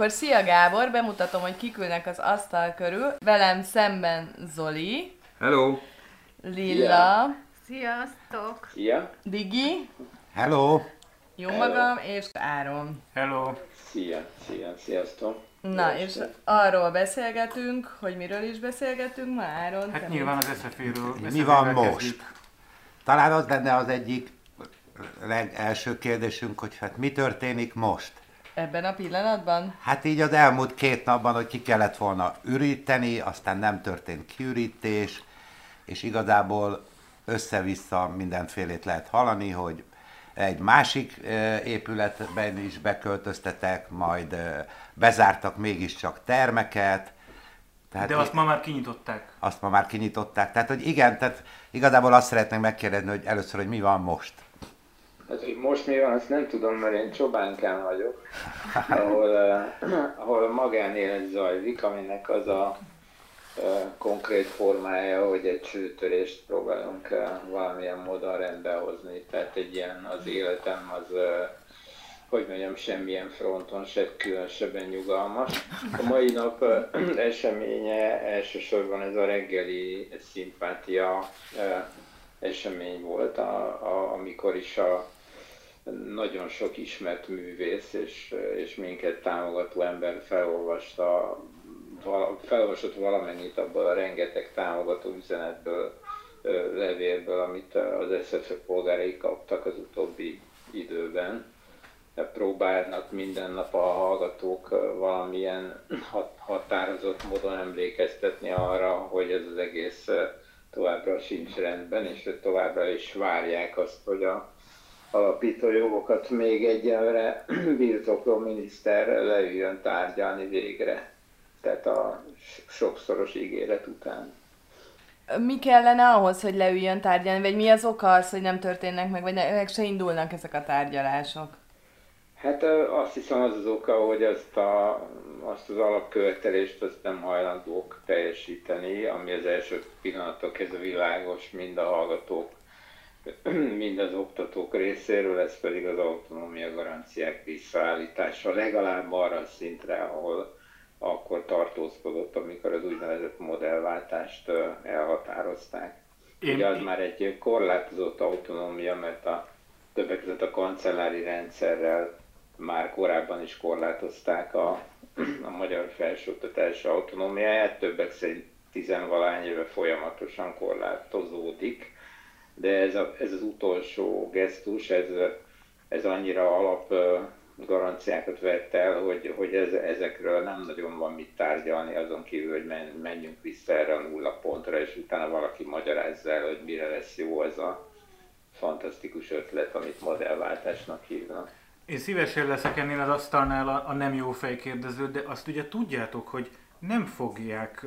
Akkor szia Gábor, bemutatom, hogy kikülnek az asztal körül. Velem szemben Zoli. Hello! Lilla. Sziasztok! Szia! Digi. Hello! Jó Hello. magam, és Áron. Hello! Szia! Szia! Sziasztok! Na, Jó és arról beszélgetünk, hogy miről is beszélgetünk ma, Áron? Hát te nyilván az SFI-ről. Mi van most? Talán az lenne az egyik legelső kérdésünk, hogy hát mi történik most? Ebben a pillanatban? Hát így az elmúlt két napban, hogy ki kellett volna üríteni, aztán nem történt kiürítés, és igazából össze-vissza mindenfélét lehet hallani, hogy egy másik épületben is beköltöztetek, majd bezártak mégiscsak termeket. Tehát De azt ma már kinyitották. azt ma már kinyitották. Tehát, hogy igen, tehát igazából azt szeretnénk megkérdezni, hogy először, hogy mi van most. Hát, hogy most mi van, azt nem tudom, mert én Csobánkán vagyok, ahol, ahol magánélet zajlik, aminek az a konkrét formája, hogy egy csőtörést próbálunk valamilyen módon rendbe hozni. Tehát egy ilyen az életem az, hogy mondjam, semmilyen fronton se különösebben nyugalmas. A mai nap eseménye elsősorban ez a reggeli szimpátia esemény volt, a, a, amikor is a nagyon sok ismert művész és, és minket támogató ember felolvasta, vala, felolvasott valamennyit abból a rengeteg támogató üzenetből, levélből, amit az SZF polgárai kaptak az utóbbi időben. Próbálnak minden nap a hallgatók valamilyen hat, határozott módon emlékeztetni arra, hogy ez az egész továbbra sincs rendben, és továbbra is várják azt, hogy a alapító jogokat még egyenre birtokló miniszter leüljön tárgyalni végre. Tehát a sokszoros ígéret után. Mi kellene ahhoz, hogy leüljön tárgyalni, vagy mi az oka az, hogy nem történnek meg, vagy meg se indulnak ezek a tárgyalások? Hát azt hiszem az az oka, hogy azt, a, azt az alapkövetelést azt nem hajlandók teljesíteni, ami az első pillanatok ez a világos, mind a hallgatók, mind az oktatók részéről, ez pedig az autonómia garanciák visszaállítása legalább arra a szintre, ahol akkor tartózkodott, amikor az úgynevezett modellváltást elhatározták. Én- Ugye az már egy korlátozott autonómia, mert a többek között a kancellári rendszerrel már korábban is korlátozták a, a magyar felsőoktatás autonómiáját, többek szerint tizenvalány éve folyamatosan korlátozódik, de ez, a, ez az utolsó gesztus, ez, ez annyira alap garanciákat vett el, hogy, hogy ez, ezekről nem nagyon van mit tárgyalni, azon kívül, hogy men, menjünk vissza erre a nulla pontra, és utána valaki magyarázza el, hogy mire lesz jó ez a fantasztikus ötlet, amit modellváltásnak hívnak. Én szívesen leszek ennél az asztalnál a, a nem jó fejkérdező, de azt ugye tudjátok, hogy nem fogják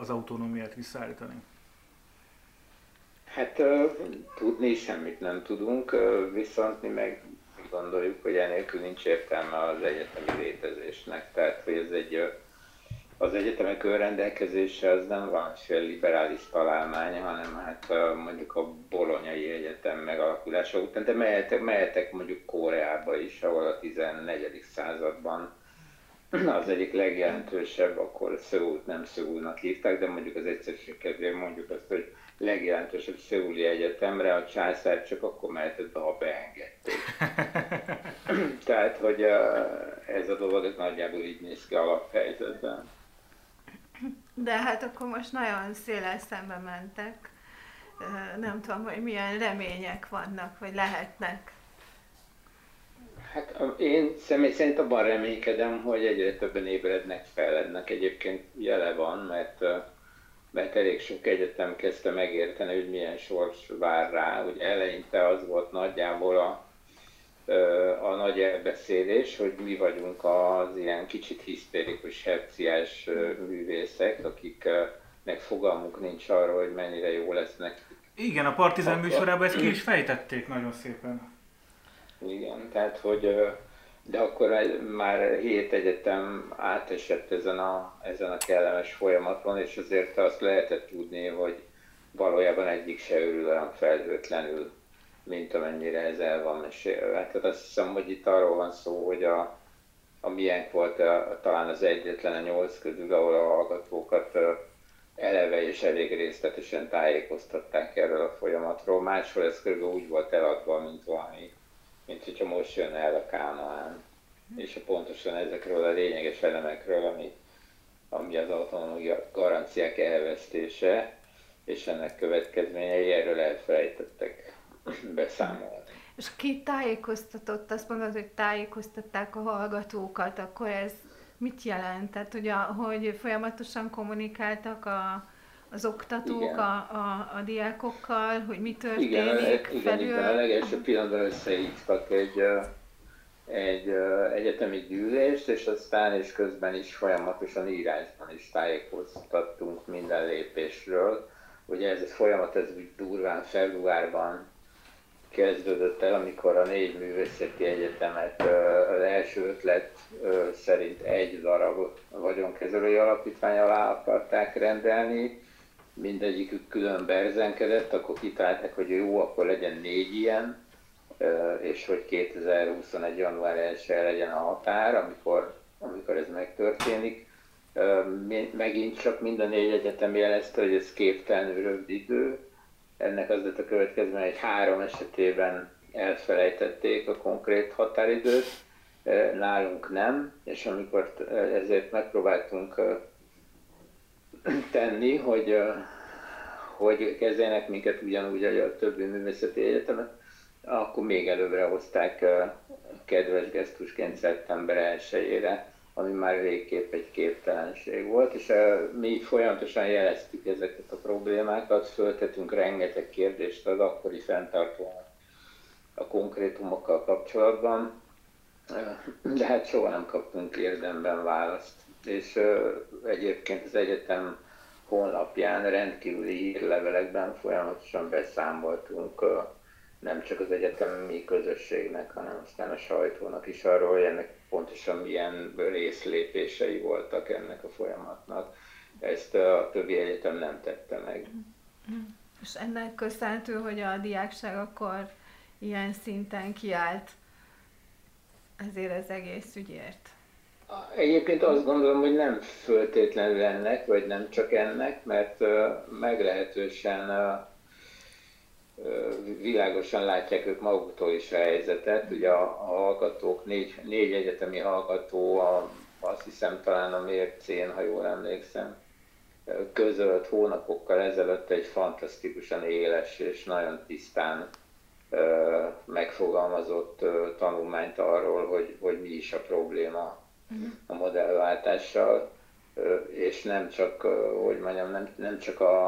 az autonómiát visszaállítani. Hát tudni semmit nem tudunk, viszont mi meg gondoljuk, hogy enélkül nincs értelme az egyetemi létezésnek. Tehát, hogy ez egy, az egyetemek önrendelkezése az nem valamiféle liberális találmány, hanem hát mondjuk a Bolonyai Egyetem megalakulása után, de mehetek, mehetek mondjuk Koreába is, ahol a 14. században az egyik legjelentősebb, akkor Szöult nem Szöulnak hívták, de mondjuk az egyszerűség kedvéért mondjuk azt, hogy legjelentősebb Szöuli Egyetemre a császár csak akkor mehetett be, ha beengedték. Tehát, hogy ez a dolog ez nagyjából így néz ki alaphelyzetben. De hát akkor most nagyon széles szembe mentek. Nem tudom, hogy milyen remények vannak, vagy lehetnek. Hát én személy szerint abban reménykedem, hogy egyre többen ébrednek fel. Ennek egyébként jele van, mert, mert elég sok egyetem kezdte megérteni, hogy milyen sors vár rá. Ugye eleinte az volt nagyjából a, a nagy elbeszélés, hogy mi vagyunk az ilyen kicsit hisztérikus, herciás művészek, akiknek fogalmuk nincs arról, hogy mennyire jó lesz nekik Igen, a Partizán műsorában ezt ki is fejtették nagyon szépen. Igen, tehát hogy, de akkor már hét egyetem átesett ezen a, ezen a kellemes folyamaton, és azért azt lehetett tudni, hogy valójában egyik se örül olyan felhőtlenül, mint amennyire ez el van mesélve. Tehát azt hiszem, hogy itt arról van szó, hogy a, a miénk volt a, talán az egyetlen a nyolc közül, ahol a hallgatókat eleve és elég részletesen tájékoztatták erről a folyamatról. Máshol ez körülbelül úgy volt eladva, mint valami, mint hogyha most jön el a Kánaán. És pontosan ezekről a lényeges elemekről, ami, ami az autonómia garanciák elvesztése, és ennek következményei, erről elfelejtettek beszámolni. És ki tájékoztatott, azt mondod, hogy tájékoztatták a hallgatókat, akkor ez mit jelent? Tehát, hogy, a, hogy folyamatosan kommunikáltak a, az oktatók a, a, a diákokkal, hogy mi történik igen, felül? Igen, igen, a legelső pillanatban összehívtak egy, egy egyetemi gyűlést, és aztán és közben is folyamatosan írásban is tájékoztattunk minden lépésről. Ugye ez a folyamat, ez úgy durván februárban kezdődött el, amikor a négy művészeti egyetemet az első ötlet szerint egy darab vagyonkezelői alapítvány alá akarták rendelni, mindegyikük külön berzenkedett, akkor kitalálták, hogy jó, akkor legyen négy ilyen, és hogy 2021. január 1 legyen a határ, amikor, amikor ez megtörténik. Megint csak mind a négy egyetem jelezte, hogy ez képtelenül rövid idő, ennek az lett a következmény, hogy három esetében elfelejtették a konkrét határidőt, nálunk nem, és amikor ezért megpróbáltunk tenni, hogy, hogy kezeljenek minket ugyanúgy, hogy a többi művészeti egyetemet, akkor még előbbre hozták kedves gesztusként szeptember 1-ére ami már végképp egy képtelenség volt, és mi folyamatosan jeleztük ezeket a problémákat, föltetünk rengeteg kérdést az akkori fenntartónak a konkrétumokkal kapcsolatban, de hát soha nem kaptunk érdemben választ. És egyébként az egyetem honlapján rendkívüli hírlevelekben folyamatosan beszámoltunk nem csak az egyetemi közösségnek, hanem aztán a sajtónak is arról, hogy ennek pontosan milyen részlépései voltak ennek a folyamatnak. Ezt a többi egyetem nem tette meg. És ennek köszönhető, hogy a diákság akkor ilyen szinten kiállt ezért az egész ügyért? Egyébként azt gondolom, hogy nem föltétlenül ennek, vagy nem csak ennek, mert meglehetősen világosan látják ők maguktól is a helyzetet. Ugye a, a hallgatók, négy, négy egyetemi hallgató, a, azt hiszem talán a mércén, ha jól emlékszem, közölt hónapokkal ezelőtt egy fantasztikusan éles és nagyon tisztán megfogalmazott tanulmányt arról, hogy, hogy mi is a probléma a modellváltással, és nem csak, hogy mondjam, nem, nem csak a,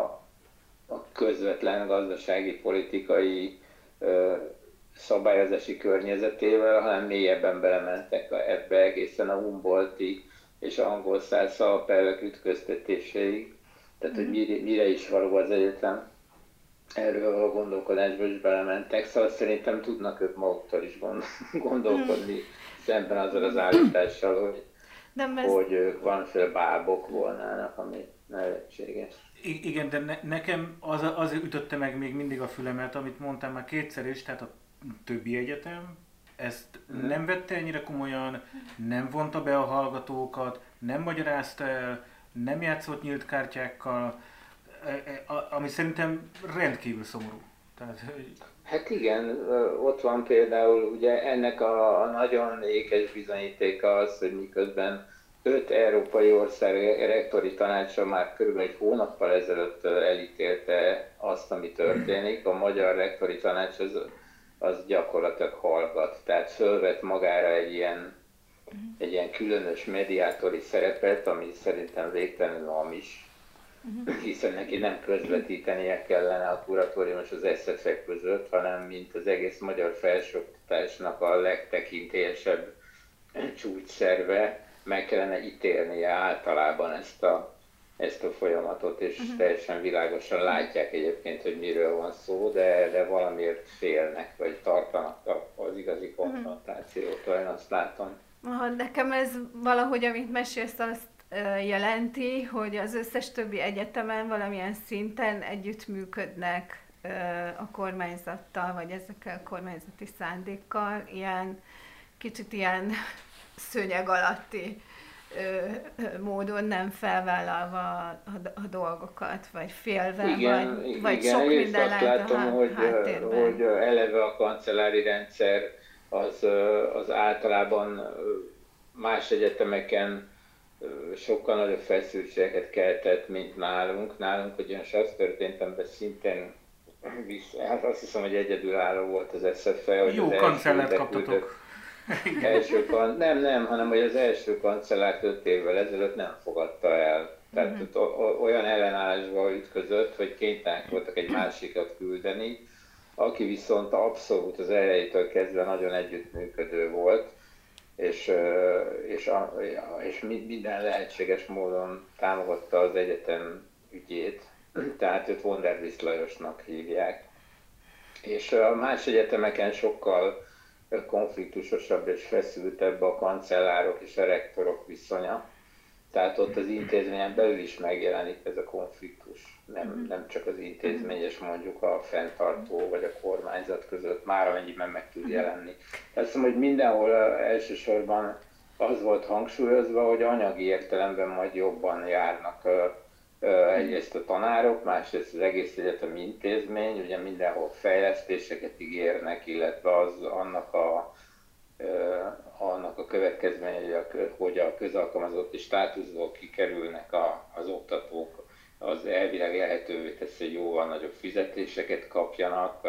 a közvetlen gazdasági, politikai szabályozási környezetével, hanem mélyebben belementek ebbe egészen a Humboldti és a angol száz szalapelvek ütköztetéseig. Tehát, hogy mire, mire is való az egyetem. Erről a gondolkodásba is belementek, szóval szerintem tudnak ők maguktól is gondolkodni szemben azzal az állítással, hogy, De ez... hogy ők valamiféle bábok volnának, ami nevetséges. Igen, de ne, nekem az, az ütötte meg még mindig a fülemet, amit mondtam már kétszer is, tehát a többi egyetem ezt nem vette ennyire komolyan, nem vonta be a hallgatókat, nem magyarázta el, nem játszott nyílt kártyákkal, ami szerintem rendkívül szomorú. Tehát, Hát igen, ott van például ugye ennek a nagyon ékes bizonyítéka az, hogy miközben öt európai ország rektori tanácsa már körülbelül egy hónappal ezelőtt elítélte azt, ami történik. A magyar rektori tanács az, az gyakorlatilag hallgat, tehát fölvet magára egy ilyen, egy ilyen különös mediátori szerepet, ami szerintem végtelenül hamis, hiszen neki nem közvetítenie kellene a kuratórium és az eszetek között, hanem mint az egész magyar felsőoktatásnak a legtekintélyesebb csúcsszerve, meg kellene ítélnie általában ezt a ezt a folyamatot, és uh-huh. teljesen világosan látják egyébként, hogy miről van szó, de, de valamiért félnek, vagy tartanak az igazi mhm. konfrontációtól, én azt látom. Nekem ez valahogy, amit mesélsz, azt jelenti, hogy az összes többi egyetemen valamilyen szinten együttműködnek a kormányzattal, vagy ezekkel a kormányzati szándékkal, ilyen kicsit ilyen szőnyeg alatti módon nem felvállalva a, a, a dolgokat, vagy félve, igen, vagy, vagy igen, sok minden azt látom, hogy, hogy eleve a kancellári rendszer az, az általában más egyetemeken sokkal nagyobb feszültségeket keltett, mint nálunk. Nálunk ugyanis az történt, amiben szintén vissza, hát azt hiszem, hogy egyedülálló volt az hogy Jó kancellát kaptatok. Első kan- nem, nem, hanem hogy az első kancellát öt évvel ezelőtt nem fogadta el. Tehát uh-huh. olyan ellenállásba ütközött, hogy kénytelenek voltak egy másikat küldeni, aki viszont abszolút az elejétől kezdve nagyon együttműködő volt, és, és, a, és minden lehetséges módon támogatta az egyetem ügyét, tehát őt Wondervis Lajosnak hívják. És a más egyetemeken sokkal konfliktusosabb és feszültebb a kancellárok és a rektorok viszonya. Tehát ott az intézményen belül is megjelenik ez a konfliktus. Nem, mhm. nem csak az intézményes mondjuk a fenntartó vagy a kormányzat között, már amennyiben meg tud mhm. jelenni. Azt hiszem, hogy mindenhol elsősorban az volt hangsúlyozva, hogy anyagi értelemben majd jobban járnak egyrészt a tanárok, másrészt az egész egyetemi intézmény, ugye mindenhol fejlesztéseket ígérnek, illetve az annak a, annak a következménye, hogy a közalkalmazotti státuszból kikerülnek a, az oktatók, az elvileg lehetővé teszi, hogy jóval nagyobb fizetéseket kapjanak.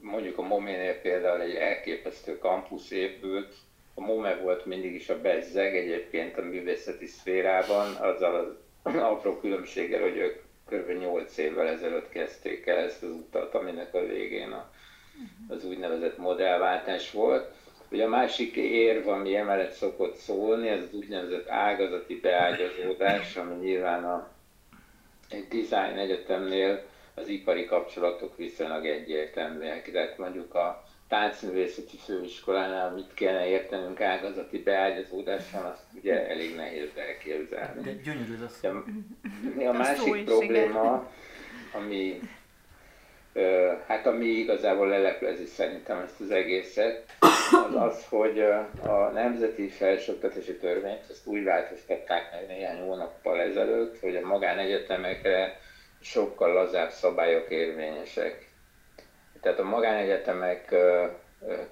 Mondjuk a Moménél például egy elképesztő kampusz épült, a MOME volt mindig is a bezzeg egyébként a művészeti szférában, azzal az apró különbséggel, hogy ők kb. 8 évvel ezelőtt kezdték el ezt az utat, aminek a végén a, az úgynevezett modellváltás volt. Ugye a másik érv, ami emellett szokott szólni, ez az úgynevezett ágazati beágyazódás, ami nyilván a, egy design egyetemnél az ipari kapcsolatok viszonylag egyértelműek. Tehát mondjuk a táncművészeti főiskolánál mit kellene értenünk ágazati beágyazódással, azt ugye elég nehéz elképzelni. De gyönyörű az. A, a másik probléma, ami hát ami igazából leleplezi szerintem ezt az egészet, az az, hogy a Nemzeti Felsőoktatási Törvényt ezt úgy változtatták meg néhány hónappal ezelőtt, hogy a magánegyetemekre sokkal lazább szabályok érvényesek. Tehát a magánegyetemek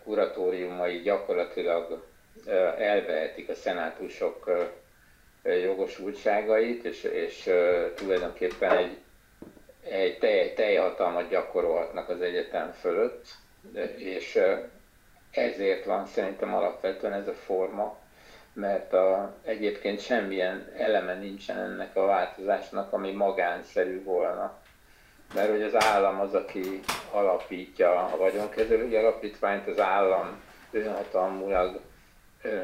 kuratóriumai gyakorlatilag elvehetik a szenátusok jogosultságait, és, és tulajdonképpen egy, egy tej, teljhatalmat gyakorolhatnak az egyetem fölött, és ezért van szerintem alapvetően ez a forma, mert a, egyébként semmilyen eleme nincsen ennek a változásnak, ami magánszerű volna. Mert hogy az állam az, aki alapítja a vagyonkezelői alapítványt, az állam önhatalmulag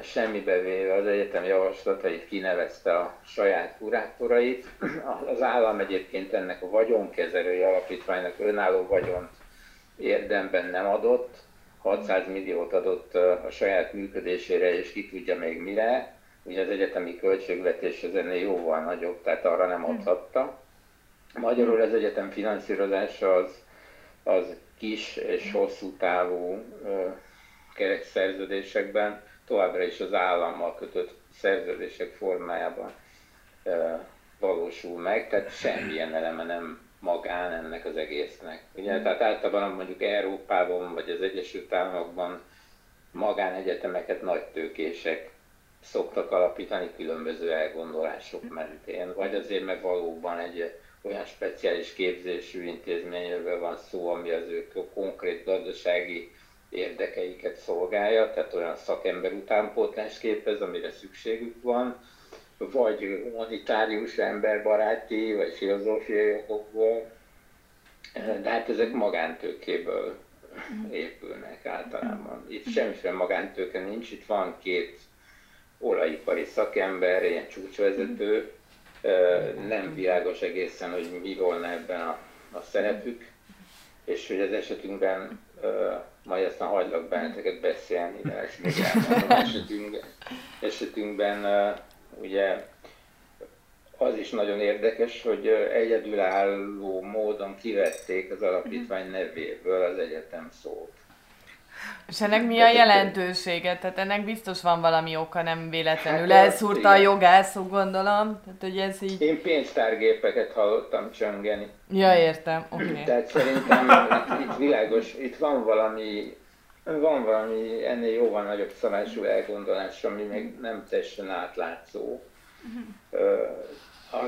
semmibe véve az egyetem javaslatait kinevezte a saját kurátorait. Az állam egyébként ennek a vagyonkezelői alapítványnak önálló vagyont érdemben nem adott, 600 milliót adott a saját működésére, és ki tudja még mire. Ugye az egyetemi költségvetés az ennél jóval nagyobb, tehát arra nem adhatta. Magyarul az egyetem finanszírozása az, az kis és hosszú távú keretszerződésekben továbbra is az állammal kötött szerződések formájában valósul meg, tehát semmilyen eleme nem magán ennek az egésznek. Ugye, mm. tehát általában mondjuk Európában vagy az Egyesült Államokban magánegyetemeket nagy tőkések szoktak alapítani különböző elgondolások mentén, vagy azért meg valóban egy olyan speciális képzésű intézményről van szó, ami az ő konkrét gazdasági érdekeiket szolgálja, tehát olyan szakember utánpótlást képez, amire szükségük van, vagy humanitárius emberbaráti, vagy filozófiai okokból, de hát ezek magántőkéből épülnek általában. Itt semmiféle magántőke nincs, itt van két olajipari szakember, ilyen csúcsvezető, nem világos egészen, hogy mi volna ebben a, a szerepük, és hogy az esetünkben majd aztán hagylak benneteket beszélni, de ezt még elmondom esetünkben, esetünkben ugye az is nagyon érdekes, hogy egyedülálló módon kivették az alapítvány nevéből az egyetem szót. És ennek mi a jelentősége? Tehát ennek biztos van valami oka, nem véletlenül hát, elszúrta a jogászok, gondolom. Tehát, hogy ez így... Én pénztárgépeket hallottam csöngeni. Ja, értem, oké. Okay. Tehát szerintem itt, itt világos, itt van valami, van valami ennél jóval nagyobb szabású elgondolás, ami még nem teljesen átlátszó. Uh-huh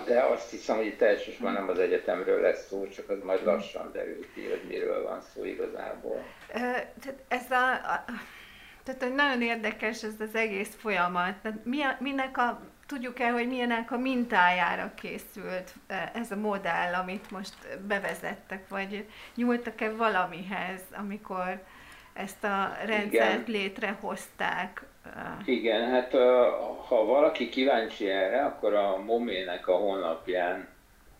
de azt hiszem, hogy itt elsősorban nem az egyetemről lesz szó, csak az majd lassan derül ki, hogy miről van szó igazából. Ez a, a tehát hogy nagyon érdekes ez az egész folyamat. Tehát mi a, minek a, tudjuk-e, hogy milyenek a mintájára készült ez a modell, amit most bevezettek, vagy nyúltak-e valamihez, amikor ezt a rendszert Igen. létrehozták? Igen, hát ha valaki kíváncsi erre, akkor a Momének a honlapján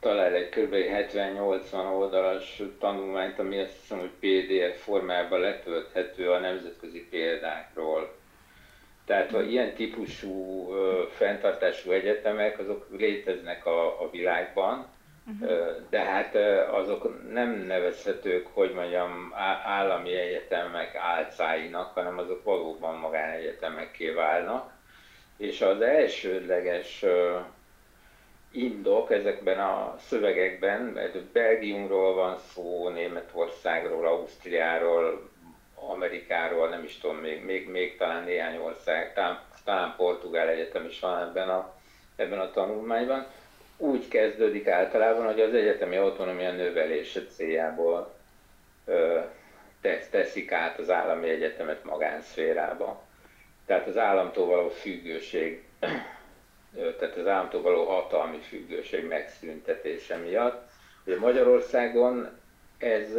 talál egy kb. 70-80 oldalas tanulmányt, ami azt hiszem, hogy PDF formában letölthető a nemzetközi példákról. Tehát ha ilyen típusú fenntartású egyetemek, azok léteznek a, a világban, de hát azok nem nevezhetők, hogy mondjam, állami egyetemek álcáinak, hanem azok valóban magánegyetemekké válnak. És az elsődleges indok ezekben a szövegekben, mert Belgiumról van szó, Németországról, Ausztriáról, Amerikáról, nem is tudom, még, még, még talán néhány ország, talán, talán Portugál Egyetem is van ebben a, ebben a tanulmányban úgy kezdődik általában, hogy az egyetemi autonómia növelése céljából ö, tesz, teszik át az állami egyetemet magánszférába. Tehát az államtól való függőség, ö, tehát az államtól való hatalmi függőség megszüntetése miatt. Ugye Magyarországon ez,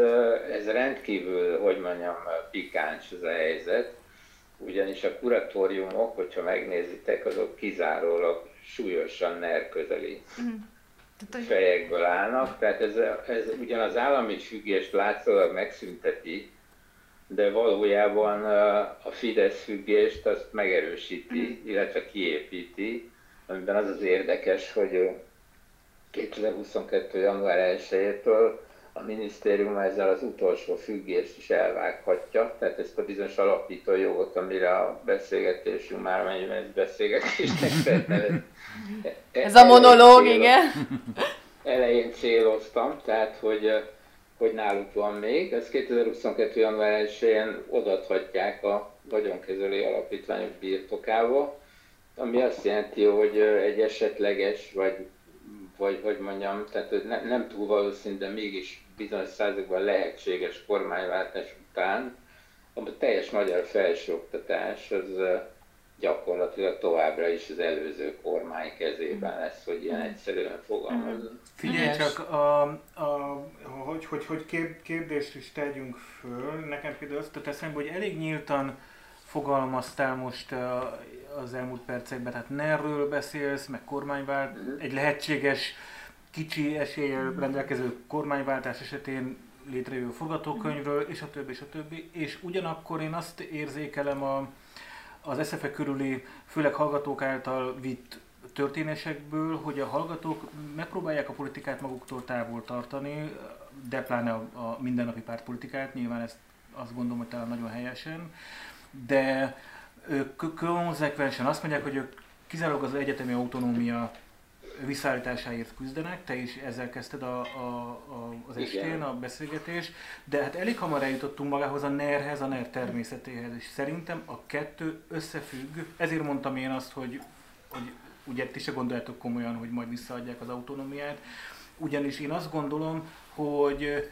ez rendkívül, hogy mondjam, pikáns ez a helyzet, ugyanis a kuratóriumok, hogyha megnézitek, azok kizárólag súlyosan NER közeli mm. fejekből állnak, tehát ez, ez ugyan az állami függést látszólag megszünteti, de valójában a Fidesz függést azt megerősíti, mm. illetve kiépíti, amiben az az érdekes, hogy 2022. január 1-től a minisztérium ezzel az utolsó függést is elvághatja, tehát ezt a bizonyos alapító jogot, amire a beszélgetésünk már mennyiben ez beszélgetésnek szeretne. Ez a monológ, igen. Elején céloztam, tehát hogy, hogy náluk van még, ez 2022. január 1-én odathatják a vagyonkezelő alapítványok birtokába, ami azt jelenti, hogy egy esetleges, vagy, vagy hogy mondjam, tehát nem, nem túl valószínű, de mégis bizonyos százalékban lehetséges kormányváltás után a teljes magyar felsőoktatás az gyakorlatilag továbbra is az előző kormány kezében lesz, hogy ilyen egyszerűen fogalmazom. Figyelj csak, a, a, hogy, hogy, hogy kérdést is tegyünk föl, nekem például azt tett eszembe, hogy elég nyíltan fogalmaztál most az elmúlt percekben, tehát nerről beszélsz, meg kormányvált, uh-huh. egy lehetséges kicsi eséllyel rendelkező kormányváltás esetén létrejövő forgatókönyvről, és a többi, és a többi. És ugyanakkor én azt érzékelem a, az SZFE körüli, főleg hallgatók által vitt történésekből, hogy a hallgatók megpróbálják a politikát maguktól távol tartani, de pláne a, a mindennapi pártpolitikát, nyilván ezt azt gondolom, hogy talán nagyon helyesen, de ők konzekvensen azt mondják, hogy ők kizárólag az egyetemi autonómia visszaállításáért küzdenek, te is ezzel kezdted a, a, a, az estén a beszélgetés, de hát elég hamar eljutottunk magához a NER-hez, a NER természetéhez, és szerintem a kettő összefügg, ezért mondtam én azt, hogy, hogy ugye ti se gondoljátok komolyan, hogy majd visszaadják az autonómiát, ugyanis én azt gondolom, hogy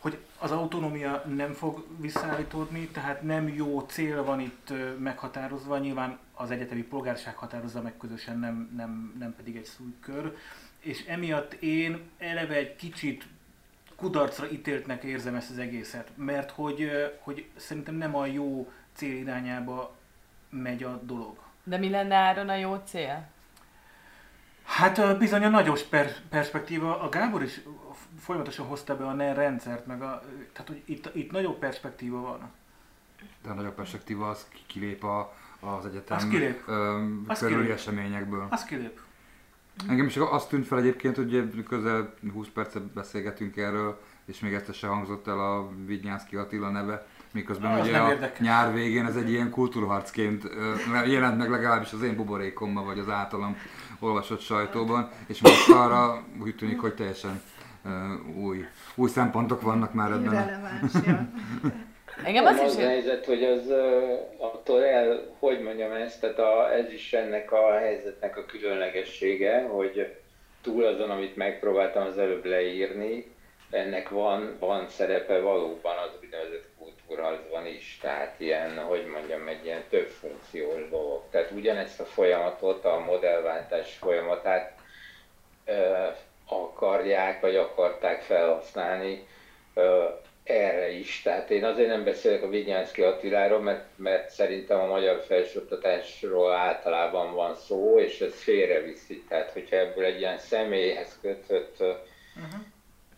hogy az autonómia nem fog visszaállítódni, tehát nem jó cél van itt meghatározva, nyilván az egyetemi polgárság határozza meg közösen, nem, nem, nem pedig egy szújkör. És emiatt én eleve egy kicsit kudarcra ítéltnek érzem ezt az egészet, mert hogy, hogy szerintem nem a jó cél irányába megy a dolog. De mi lenne áron a jó cél? Hát bizony a nagyos per- perspektíva, a Gábor is folyamatosan hozta be a NER rendszert, meg a, tehát hogy itt, itt nagyobb perspektíva van. De a nagyobb perspektíva az kilép a, az egyetem az kilép. Öm, az körüli kilép. eseményekből. Az kilép. Engem is azt tűnt fel egyébként, hogy közel 20 percet beszélgetünk erről, és még egyszer se hangzott el a Vignyánszki Attila neve, miközben az ugye a érdekes. nyár végén ez egy ilyen kultúrharcként jelent meg legalábbis az én buborékomban, vagy az általam olvasott sajtóban, és most arra úgy tűnik, hogy teljesen új, új szempontok vannak már ebben. Engem az, az is... helyzet, hogy az attól el, hogy mondjam ezt, tehát a, ez is ennek a helyzetnek a különlegessége, hogy túl azon, amit megpróbáltam az előbb leírni, ennek van, van szerepe valóban az úgynevezett kultúrharcban is, tehát ilyen, hogy mondjam, egy ilyen több funkciós dolog. Tehát ugyanezt a folyamatot, a modellváltás folyamatát ö, akarják, vagy akarták felhasználni ö, erre is. Tehát én azért nem beszélek a Vigyánszki Attiláról, mert, mert szerintem a magyar felsőoktatásról általában van szó, és ez félreviszi. Tehát, hogyha ebből egy ilyen személyhez kötött uh-huh.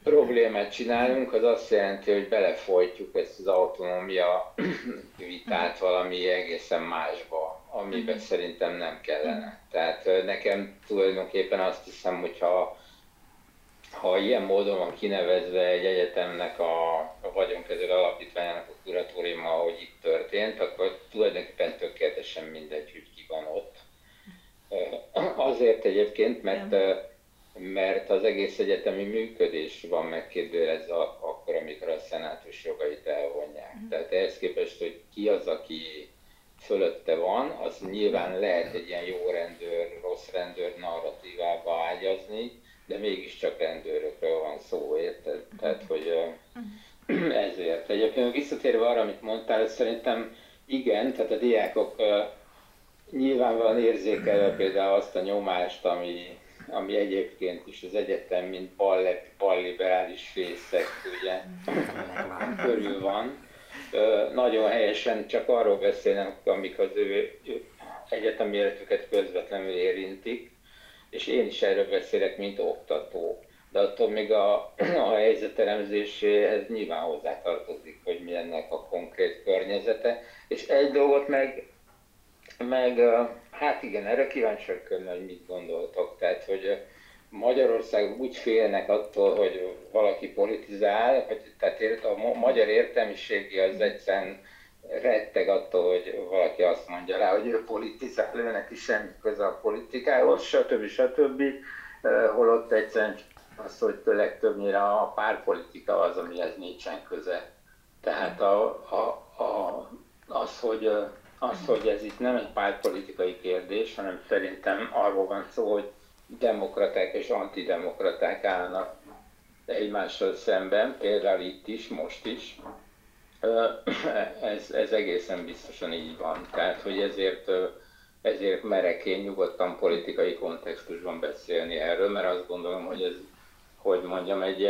problémát csinálunk, az azt jelenti, hogy belefolytjuk ezt az autonómia vitát valami egészen másba, amiben uh-huh. szerintem nem kellene. Tehát nekem tulajdonképpen azt hiszem, hogyha ha ilyen módon van kinevezve egy egyetemnek a, a vagyonkezelő alapítványának a kuratóriuma, ahogy itt történt, akkor tulajdonképpen tökéletesen mindegy, hogy ki van ott. Azért egyébként, mert, mert az egész egyetemi működés van megkérdőjelezve akkor, amikor a szenátus jogait elvonják. Uh-huh. Tehát ehhez képest, hogy ki az, aki fölötte van, az nyilván lehet egy ilyen jó rendőr, rossz rendőr narratívába ágyazni, de mégiscsak rendőrökről van szó, érted? Tehát, hogy ezért. Egyébként visszatérve arra, amit mondtál, szerintem igen, tehát a diákok nyilvánvalóan érzékelve például azt a nyomást, ami, ami egyébként is az egyetem, mint balliberális fészek, ugye, körül van. Nagyon helyesen csak arról beszélnek, amik az ő egyetemi életüket közvetlenül érintik, és én is erről beszélek, mint oktató. De attól még a, a helyzeteremzéséhez nyilván hozzátartozik, hogy mi ennek a konkrét környezete. És egy dolgot meg, meg hát igen, erre kíváncsiak hogy mit gondoltok. Tehát, hogy Magyarország úgy félnek attól, hogy valaki politizál, hogy tehát a magyar értelmiségi az egyszerűen retteg attól, hogy valaki azt mondja rá, hogy ő politizál, ő neki semmi köze a politikához, stb. stb. Holott egyszerűen az, hogy legtöbbnyire a párpolitika az, amihez nincsen köze. Tehát a, a, a, az, hogy, az, hogy ez itt nem egy pártpolitikai kérdés, hanem szerintem arról van szó, hogy demokraták és antidemokraták állnak egymással szemben, például itt is, most is, ez, ez egészen biztosan így van. Tehát, hogy ezért, ezért merek én nyugodtan politikai kontextusban beszélni erről, mert azt gondolom, hogy ez, hogy mondjam, egy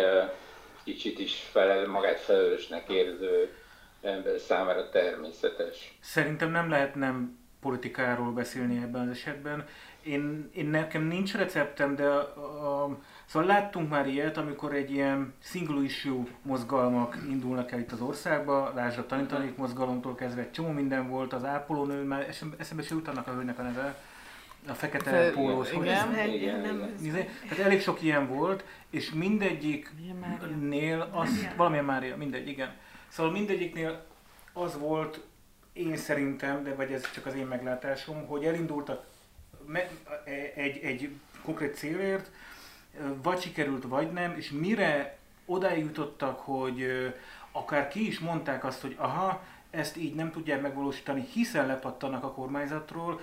kicsit is felel, magát felelősnek érző ember számára természetes. Szerintem nem lehet nem politikáról beszélni ebben az esetben. Én, én nekem nincs receptem, de a, a, Szóval láttunk már ilyet, amikor egy ilyen single issue mozgalmak indulnak el itt az országba, lásd a tanítanék mozgalomtól kezdve egy csomó minden volt, az ápolónő, már eszembe se jutanak a hölgynek a neve, a fekete Fő, pólós. Igen, igen, igen, nem, igen. Tehát elég sok ilyen volt, és mindegyiknél az, valamilyen Mária, mindegy, igen. Szóval mindegyiknél az volt, én szerintem, de vagy ez csak az én meglátásom, hogy elindultak egy, egy konkrét célért, vagy sikerült, vagy nem, és mire odáig jutottak, hogy akár ki is mondták azt, hogy aha, ezt így nem tudják megvalósítani, hiszen lepattanak a kormányzatról,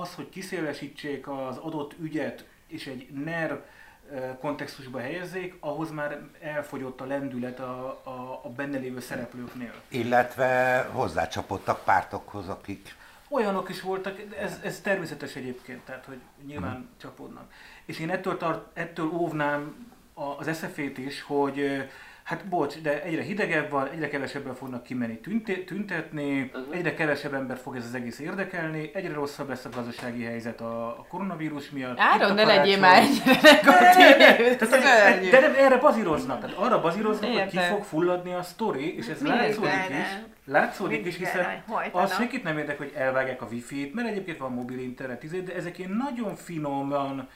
az, hogy kiszélesítsék az adott ügyet, és egy NER kontextusba helyezzék, ahhoz már elfogyott a lendület a, a, a benne lévő szereplőknél. Illetve hozzácsapottak pártokhoz, akik... Olyanok is voltak, ez, ez természetes egyébként, tehát hogy nyilván hmm. csapódnak. És én ettől, tart, ettől óvnám az SZF-ét is, hogy Hát bocs, de egyre hidegebb van, egyre kevesebben fognak kimenni tünte- tüntetni, uh-huh. egyre kevesebb ember fog ez az egész érdekelni, egyre rosszabb lesz a gazdasági helyzet a, a koronavírus miatt. Áron, ne legyél már ennyire negatív. Tehát, de nem, erre bazíroznak, tehát arra bazíroznak, hogy ki fog fulladni a sztori, és ez látszódik is. Látszódik is, hiszen az senkit nem érdek, hogy elvágják a wifi-t, mert egyébként van mobil internet, izé, de ezek ilyen nagyon finoman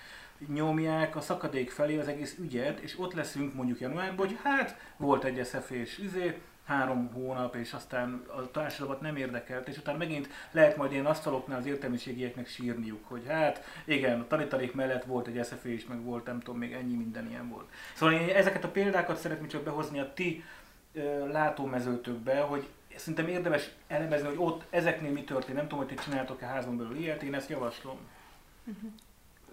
nyomják a szakadék felé az egész ügyet, és ott leszünk mondjuk januárban, hogy hát volt egy SZF és izé, három hónap, és aztán a társadalmat nem érdekelt, és utána megint lehet majd ilyen asztaloknál az értelmiségieknek sírniuk, hogy hát igen, a tanítanék mellett volt egy SZF is, meg volt nem tudom, még ennyi minden ilyen volt. Szóval én ezeket a példákat szeretném csak behozni a ti ö, látómezőtökbe, hogy szerintem érdemes elemezni, hogy ott ezeknél mi történt. Nem tudom, hogy ti csináltok-e házon belül ilyet, én ezt javaslom. Uh-huh.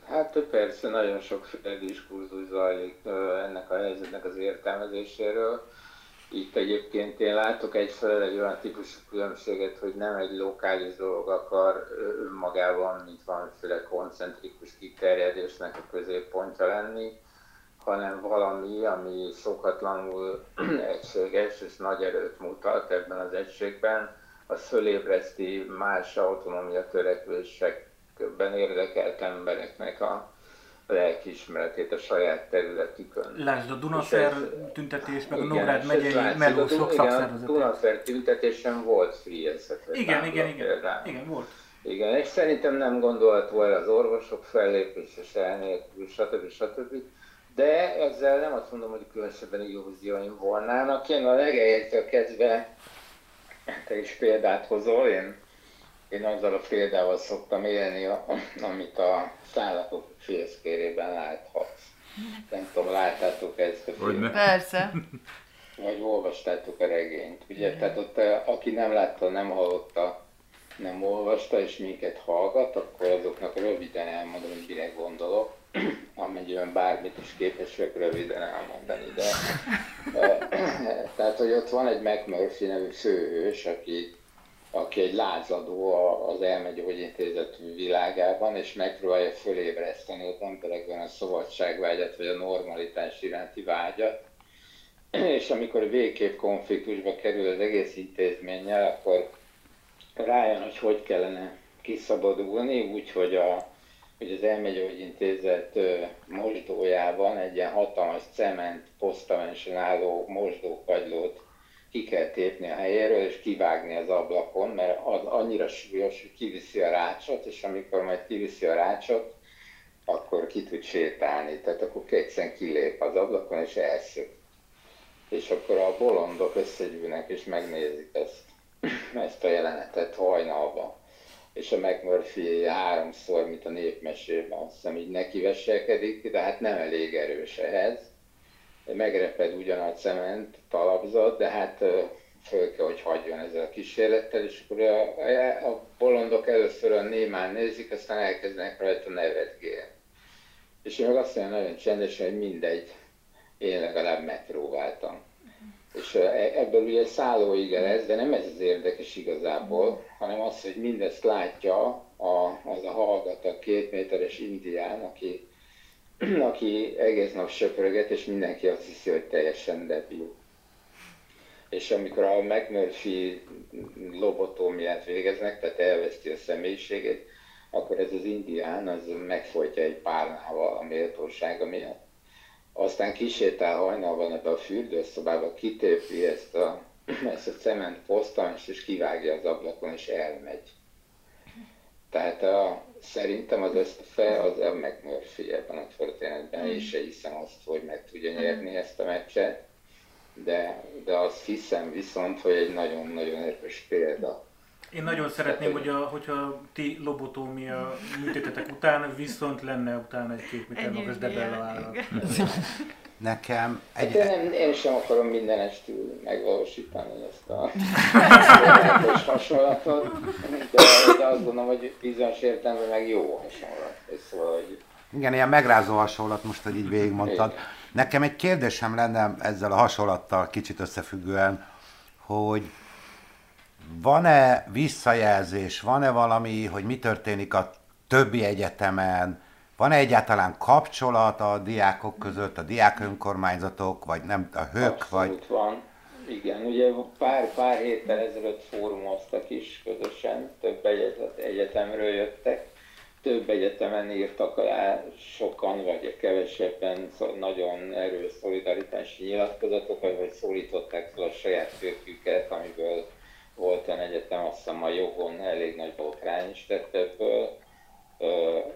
Hát persze, nagyon sok diskurzus zajlik ennek a helyzetnek az értelmezéséről. Itt egyébként én látok egyfelől egy olyan típusú különbséget, hogy nem egy lokális dolog akar önmagában, mint valamiféle koncentrikus kiterjedésnek a középpontja lenni, hanem valami, ami sokatlanul egységes és nagy erőt mutat ebben az egységben, az fölébreszti más autonómia törekvésekben érdekelt embereknek a lelkiismeretét a saját területükön. Lásd, a Dunafer tüntetés, meg a Nógrád megyei melósok szakszervezete. A Dunafer tüntetésen volt free Igen, igen, igen, igen, volt. Igen, és szerintem nem gondolható el az orvosok fellépés és elnélkül, stb. stb. De ezzel nem azt mondom, hogy különösebben illúzióim volnának. Én a legelejétől kezdve, te is példát hozol, én, én azzal a példával szoktam élni, amit a szállatok félszkérében láthatsz. Nem tudom, láttátok ezt a filmet? Persze. Vagy olvastátok a regényt. Ugye, tehát ott eh, aki nem látta, nem hallotta, nem olvasta, és minket hallgat, akkor azoknak röviden elmondom, hogy mire gondolok amennyiben bármit is képes vagyok röviden elmondani, de tehát, hogy ott van egy McMurphy nevű főhős, aki, aki egy lázadó az elmegyógyintézet világában, és megpróbálja fölébreszteni az emberekben a szabadságvágyat, vagy a normalitás iránti vágyat, és amikor végképp konfliktusba kerül az egész intézménnyel, akkor rájön, hogy hogy kellene kiszabadulni, úgyhogy a, hogy az elmegyógyintézet mosdójában egy ilyen hatalmas cement posztamensen álló mosdókagylót ki kell tépni a helyéről, és kivágni az ablakon, mert az annyira súlyos, hogy kiviszi a rácsot, és amikor majd kiviszi a rácsot, akkor ki tud sétálni. Tehát akkor egyszerűen kilép az ablakon, és elszök. És akkor a bolondok összegyűlnek, és megnézik ezt, ezt a jelenetet hajnalban és a McMurphy háromszor, mint a népmesében, azt hiszem így neki de hát nem elég erős ehhez. Megreped ugyan a cement talapzat, de hát föl kell, hogy hagyjon ezzel a kísérlettel, és akkor a, a bolondok először a némán nézik, aztán elkezdenek rajta nevetgélni. És én meg azt mondja nagyon csendesen, hogy mindegy, én legalább megpróbáltam. És e, ebből ugye szállóige lesz, de nem ez az érdekes igazából, hanem az, hogy mindezt látja a, az a hallgat, két méteres indián, aki, aki egész nap söpröget, és mindenki azt hiszi, hogy teljesen debil. És amikor a McMurphy lobotómiát végeznek, tehát elveszti a személyiségét, akkor ez az indián az megfolytja egy párnával a méltósága miatt aztán kisétál hajnalban ebbe a fürdőszobába, kitépi ezt a, ezt a cement posztans, és kivágja az ablakon, és elmegy. Tehát a, szerintem az Ösztefe az a McMurphy ebben a történetben, és se hiszem azt, hogy meg tudja nyerni ezt a meccset, de, de azt hiszem viszont, hogy egy nagyon-nagyon erős példa. Én nagyon szeretném, hogy a, hogyha ti lobotómia műtétetek után, viszont lenne utána egy két méter magas debella állat. Nekem egy... Hát én, nem, én sem akarom minden estül megvalósítani ezt a hasonlatot, de, de azt gondolom, hogy bizonyos értelemben meg jó hasonlat. Szóval, hogy... Igen, ilyen megrázó hasonlat most, hogy így végigmondtad. Igen. Nekem egy kérdésem lenne ezzel a hasonlattal kicsit összefüggően, hogy van-e visszajelzés, van-e valami, hogy mi történik a többi egyetemen, van-e egyáltalán kapcsolat a diákok között, a diák önkormányzatok, vagy nem a hők, Abszolút vagy... van. Igen, ugye pár, pár héttel ezelőtt fórumoztak is közösen, több egyetet, egyetemről jöttek, több egyetemen írtak alá sokan, vagy kevesebben nagyon erős szolidaritási nyilatkozatokat, vagy szólították fel a saját főküket, amiből volt olyan egyetem, azt hiszem a jogon elég nagy botrány is tett ebből.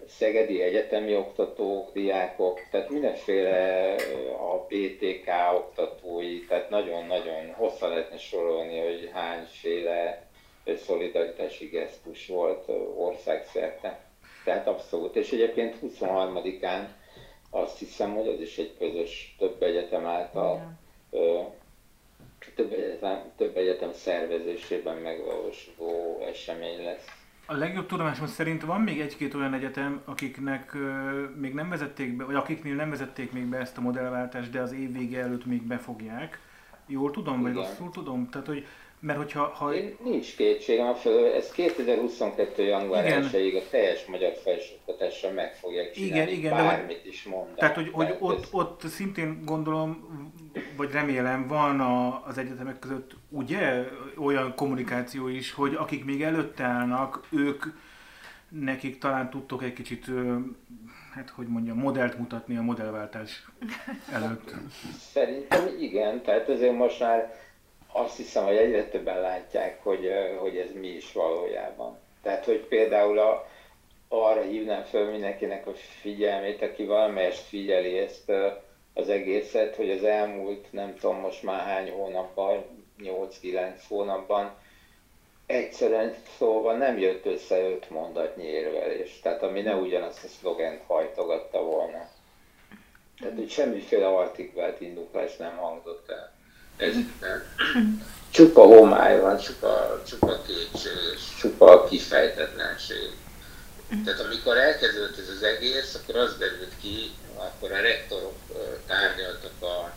Szegedi egyetemi oktatók, diákok, tehát mindenféle a BTK oktatói, tehát nagyon-nagyon hosszan lehetne sorolni, hogy hányféle szolidaritási gesztus volt országszerte. Tehát abszolút. És egyébként 23-án azt hiszem, hogy az is egy közös több egyetem által több egyetem, több egyetem szervezésében megvalósuló esemény lesz. A legjobb tudomásom szerint van még egy-két olyan egyetem, akiknek ö, még nem vezették be, vagy akiknél nem vezették még be ezt a modellváltást, de az év vége előtt még befogják. Jól tudom, vagy Igen. rosszul tudom? Tehát, hogy, mert hogyha ha, Én, nincs kétségem ez 2022. január Igen. 1 a teljes magyar felsőoktatásra meg fogják csinálni, Igen, igen, de bármit is mondanak. Tehát, hogy, hogy ott, ez- ott szintén gondolom, vagy remélem van a, az egyetemek között ugye olyan kommunikáció is, hogy akik még előtte állnak, ők nekik talán tudtok egy kicsit, hát hogy mondjam, modellt mutatni a modellváltás előtt. Szerintem igen, tehát azért most már azt hiszem, hogy egyre többen látják, hogy, hogy ez mi is valójában. Tehát, hogy például a, arra hívnám föl mindenkinek a figyelmét, aki valamelyest figyeli ezt az egészet, hogy az elmúlt nem tudom most már hány hónapban, 8-9 hónapban egyszerűen szóval nem jött össze öt mondatnyi érvelés, tehát ami ne ugyanazt a szlogent hajtogatta volna. Tehát, hogy semmiféle artikulált indoklás nem hangzott el. Ez csupa homály van, csupa, csupa kétség, csupa kifejtetlenség. Tehát amikor elkezdődött ez az egész, akkor az derült ki, akkor a rektorok tárgyaltak a,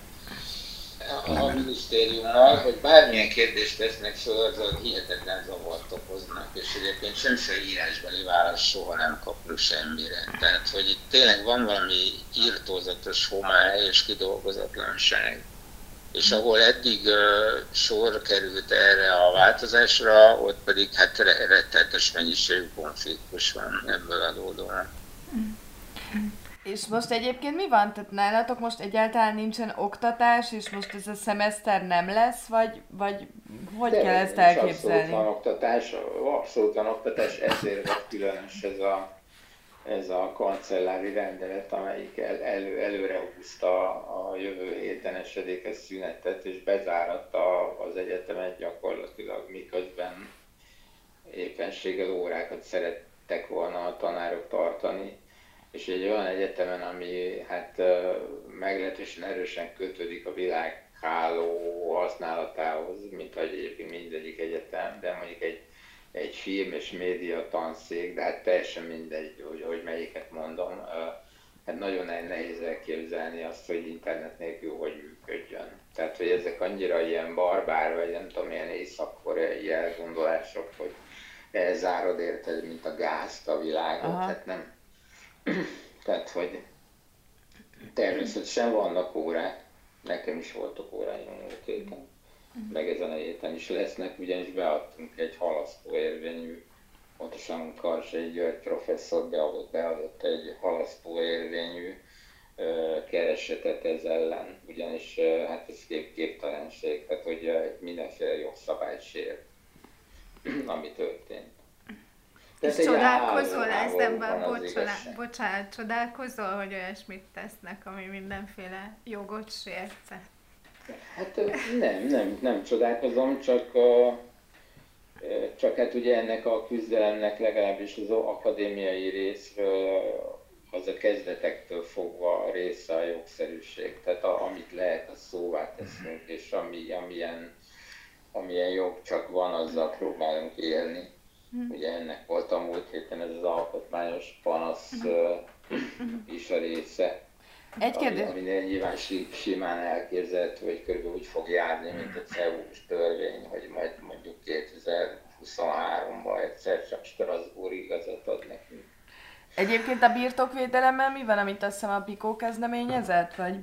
a, a minisztériummal, hogy bármilyen kérdést tesznek föl, azon hihetetlen zavart okoznak, és egyébként semmiféle írásbeli válasz soha nem kapnak semmire. Tehát, hogy itt tényleg van valami írtózatos homály és kidolgozatlanság. És ahol eddig uh, sor került erre a változásra, ott pedig hát re- rettenetes mennyiségű konfliktus van ebből adódóan. És most egyébként mi van? Tehát nálatok most egyáltalán nincsen oktatás, és most ez a szemeszter nem lesz, vagy, vagy hogy De kell ezt is Abszolút elképzelni? van oktatás, abszolút van oktatás, ezért különös ez a, ez a kancellári rendelet, amelyik el, elő, előre húzta a jövő héten esedékes szünetet, és bezáratta az egyetemet gyakorlatilag, miközben éppenséggel órákat szerettek volna a tanárok tartani, és egy olyan egyetemen, ami hát meglehetősen erősen kötődik a világ háló használatához, mint ahogy egyébként mindegyik egyetem, de mondjuk egy, egy film és média tanszék, de hát teljesen mindegy, hogy, hogy melyiket mondom. Hát nagyon ne- nehéz elképzelni azt, hogy internet nélkül hogy működjön. Tehát, hogy ezek annyira ilyen barbár, vagy nem tudom, ilyen észak-koreai elgondolások, hogy elzárod érted, mint a gázt a világot, Aha. tehát nem, tehát, hogy természetesen vannak órák, nekem is voltak óráim múlt héten, meg ezen a héten is lesznek, ugyanis beadtunk egy halasztó érvényű, pontosan Karsai György professzor beadott, beadott egy halasztó érvényű ö, keresetet ez ellen, ugyanis ö, hát ez kép, képtelenség, tehát hogy ö, mindenféle jogszabályt sért, ami történt. És Tehát egy csodálkozol az bocsánat, bocsánat, csodálkozol, hogy olyasmit tesznek, ami mindenféle jogot sérte. Hát nem, nem, nem csodálkozom, csak, ö, csak hát ugye ennek a küzdelemnek legalábbis az akadémiai részről az a kezdetektől fogva része a jogszerűség. Tehát a, amit lehet, azt szóvá teszünk, és ami, amilyen, amilyen jog csak van, azzal próbálunk élni. Ugye ennek volt a múlt héten ez az alkotmányos panasz ö, is a része. Egy Ami, kérdés, aminél nyilván si, simán elképzelhető, hogy körülbelül úgy fog járni, mint a CEU-s törvény, hogy majd mondjuk 2023-ban egyszer csak Strasbourg igazat ad nekünk. Egyébként a birtokvédelemmel mi van, amit azt hiszem a Pikó kezdeményezett, vagy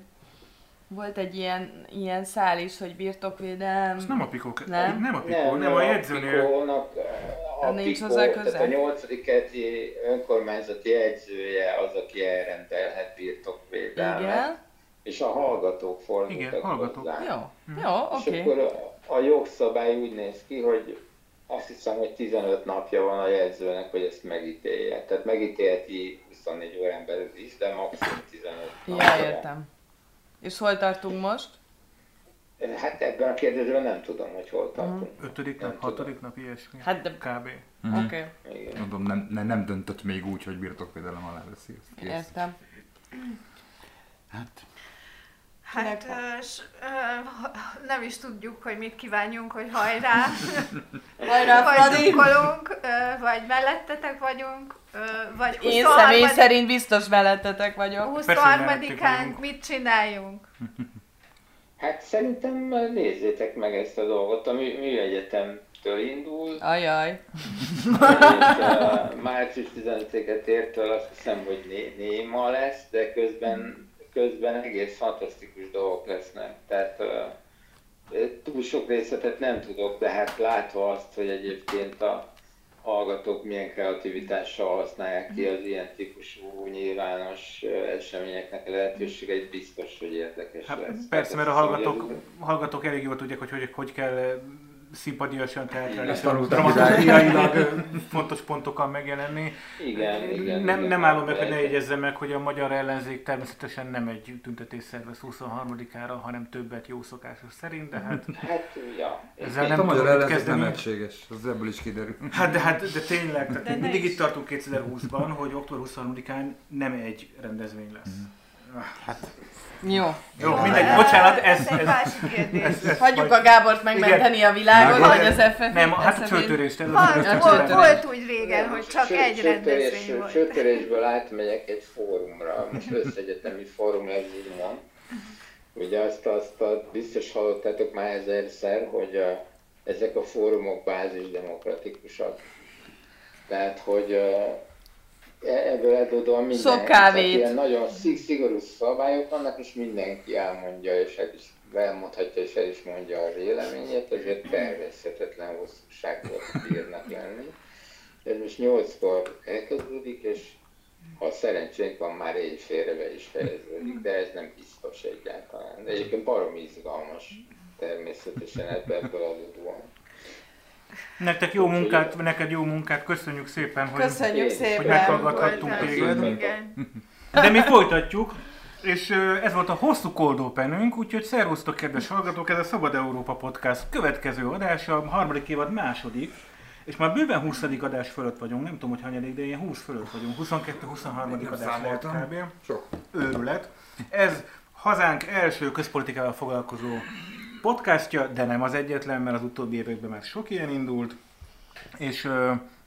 volt egy ilyen, ilyen szál is, hogy birtokvédelem. Ez nem a Pikó, Nem? nem a Pikó, nem, a jegyzőnél. Pikónak, a Nincs Pikó, hozzá tehát köze? a nyolcadik kerti önkormányzati jegyzője az, aki elrendelhet birtokvédelmet. Igen. És a hallgatók fordultak Igen, hallgatók. hozzá. Jó, jó, És oké. akkor a, a jogszabály úgy néz ki, hogy azt hiszem, hogy 15 napja van a jegyzőnek, hogy ezt megítélje. Tehát megítélheti 24 órán belül is, de maximum 15 napja. Ja, értem. És hol tartunk most? Hát ebben a kérdésben nem tudom, hogy hol tartunk. Ötödik Nem nap, tudom. hatodik nap, ilyesmi. Hát de, Kb. oké, Igen. Mondom, nem, nem, nem döntött még úgy, hogy birtokvédelem alá veszi értem. Hát, Hát s, ö, nem is tudjuk, hogy mit kívánjunk, hogy hajrá, Hajrá, vagy vagy mellettetek vagyunk, ö, vagy Én 23 személy szerint biztos mellettetek vagyok. Persze, hogy mellettük 23-án vagyunk. mit csináljunk? Hát szerintem nézzétek meg ezt a dolgot. A mű, műegyetemtől indul, Ajaj. március 15-et értől azt hiszem, hogy né- néma lesz, de közben, közben egész fantasztikus dolgok lesznek. Tehát túl sok részletet nem tudok, de hát látva azt, hogy egyébként a hallgatók milyen kreativitással használják ki az ilyen típusú nyilvános eseményeknek a lehetőségeit, biztos, hogy érdekes Hát lesz. persze, mert a hallgatók, hallgatók elég jól tudják, hogy hogy, hogy kell szimpadiasan, Ezt teátrálisan, tanultam dramaturgiailag fontos pontokkal megjelenni. Igen, igen. nem, igen, nem állom meg, hogy ne lehet. jegyezzem meg, hogy a magyar ellenzék természetesen nem egy tüntetés szervez 23-ára, hanem többet jó szokásos szerint, de hát Hát, ja. ezzel Nem a magyar ellenzék nem egységes, az ebből is kiderül. Hát de, hát, de tényleg, tehát De mindig itt tartunk 2020-ban, hogy október 23-án nem egy rendezvény lesz. Jó. Jó, mindegy, bocsánat, ez, ez, másik kérdés. ez, ez Hagyjuk a Gábort megmenteni a világot, vagy az FF. Nem, hát a csőtörést. ez a volt, volt úgy régen, hogy csak egy rendezvény volt. Sőtörésből átmegyek egy fórumra, most összegyetemi fórum lesz úgymond. Ugye azt, azt a, biztos hallottátok már ezerszer, hogy a, ezek a fórumok bázisdemokratikusak. Tehát, hogy uh, ebből eldódóan minden. Sok kávét. Ilyen nagyon szig, szigorú szabályok vannak, és mindenki elmondja, és el is elmondhatja, és el is mondja a véleményét, ezért tervezhetetlen hosszúságok bírnak lenni. Ez most nyolckor elkezdődik, és ha szerencsénk van, már éjfélre is fejeződik, de ez nem biztos egyáltalán. De egyébként barom izgalmas természetesen ebből adódóan. Nektek jó munkát, neked jó munkát, köszönjük szépen, hogy... Köszönjük Hogy szépen. meghallgathattunk Voltál. téged. Igen. De mi folytatjuk, és ez volt a hosszú koldópenünk, úgyhogy szervusztok kedves hallgatók, ez a Szabad Európa Podcast következő adása, a harmadik évad második, és már bőven 20. adás fölött vagyunk, nem tudom, hogy hanyadik, de ilyen 20 fölött vagyunk, 22-23. Nem adás lehet számoltam. kb. Sok. Őrület. Ez hazánk első közpolitikával foglalkozó podcastja, de nem az egyetlen, mert az utóbbi években már sok ilyen indult. És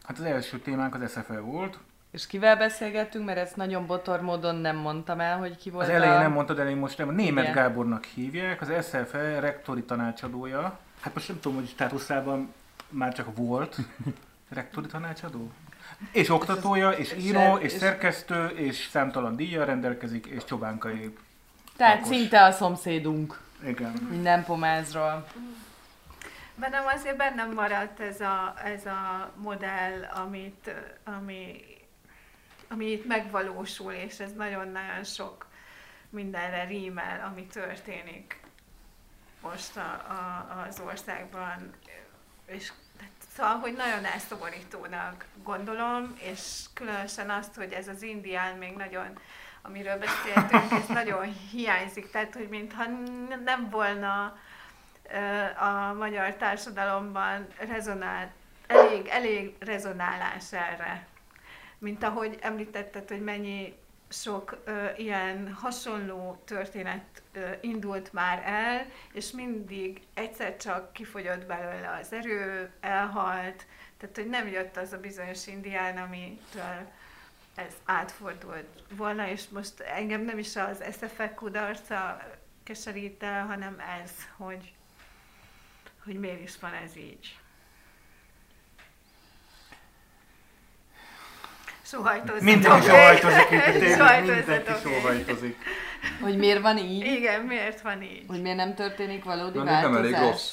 hát az első témánk az SFL volt. És kivel beszélgettünk, mert ezt nagyon botor módon nem mondtam el, hogy ki volt Az elején a... nem mondtad el, én most nem. Német Igen. Gábornak hívják, az SFL rektori tanácsadója. Hát most nem tudom, hogy státuszában már csak volt rektori tanácsadó. És oktatója, és és- író, és és- szerkesztő, és számtalan díjjal rendelkezik, és csobánkai. Tehát Lakos. szinte a szomszédunk. Igen. Minden pomázról. Bennem azért bennem maradt ez a, ez a modell, amit, ami, ami itt megvalósul, és ez nagyon-nagyon sok mindenre rímel, ami történik most a, a, az országban. És tehát, szóval, hogy nagyon elszomorítónak gondolom, és különösen azt, hogy ez az indián még nagyon, amiről beszéltünk, ez nagyon hiányzik, tehát, hogy mintha nem volna a magyar társadalomban rezonál, elég, elég rezonálás erre. Mint ahogy említetted, hogy mennyi sok ö, ilyen hasonló történet ö, indult már el, és mindig egyszer csak kifogyott belőle az erő, elhalt, tehát hogy nem jött az a bizonyos indián, amitől ez átfordult volna, és most engem nem is az SFE kudarca keserít el, hanem ez, hogy, hogy miért is van ez így. És Sóhajtozzatok. Mindenki sóhajtozik itt, tényleg mindenki sóhajtozik. Hogy miért van így? Igen, miért van így? Hogy miért nem történik valódi Na, nem változás? elég rossz.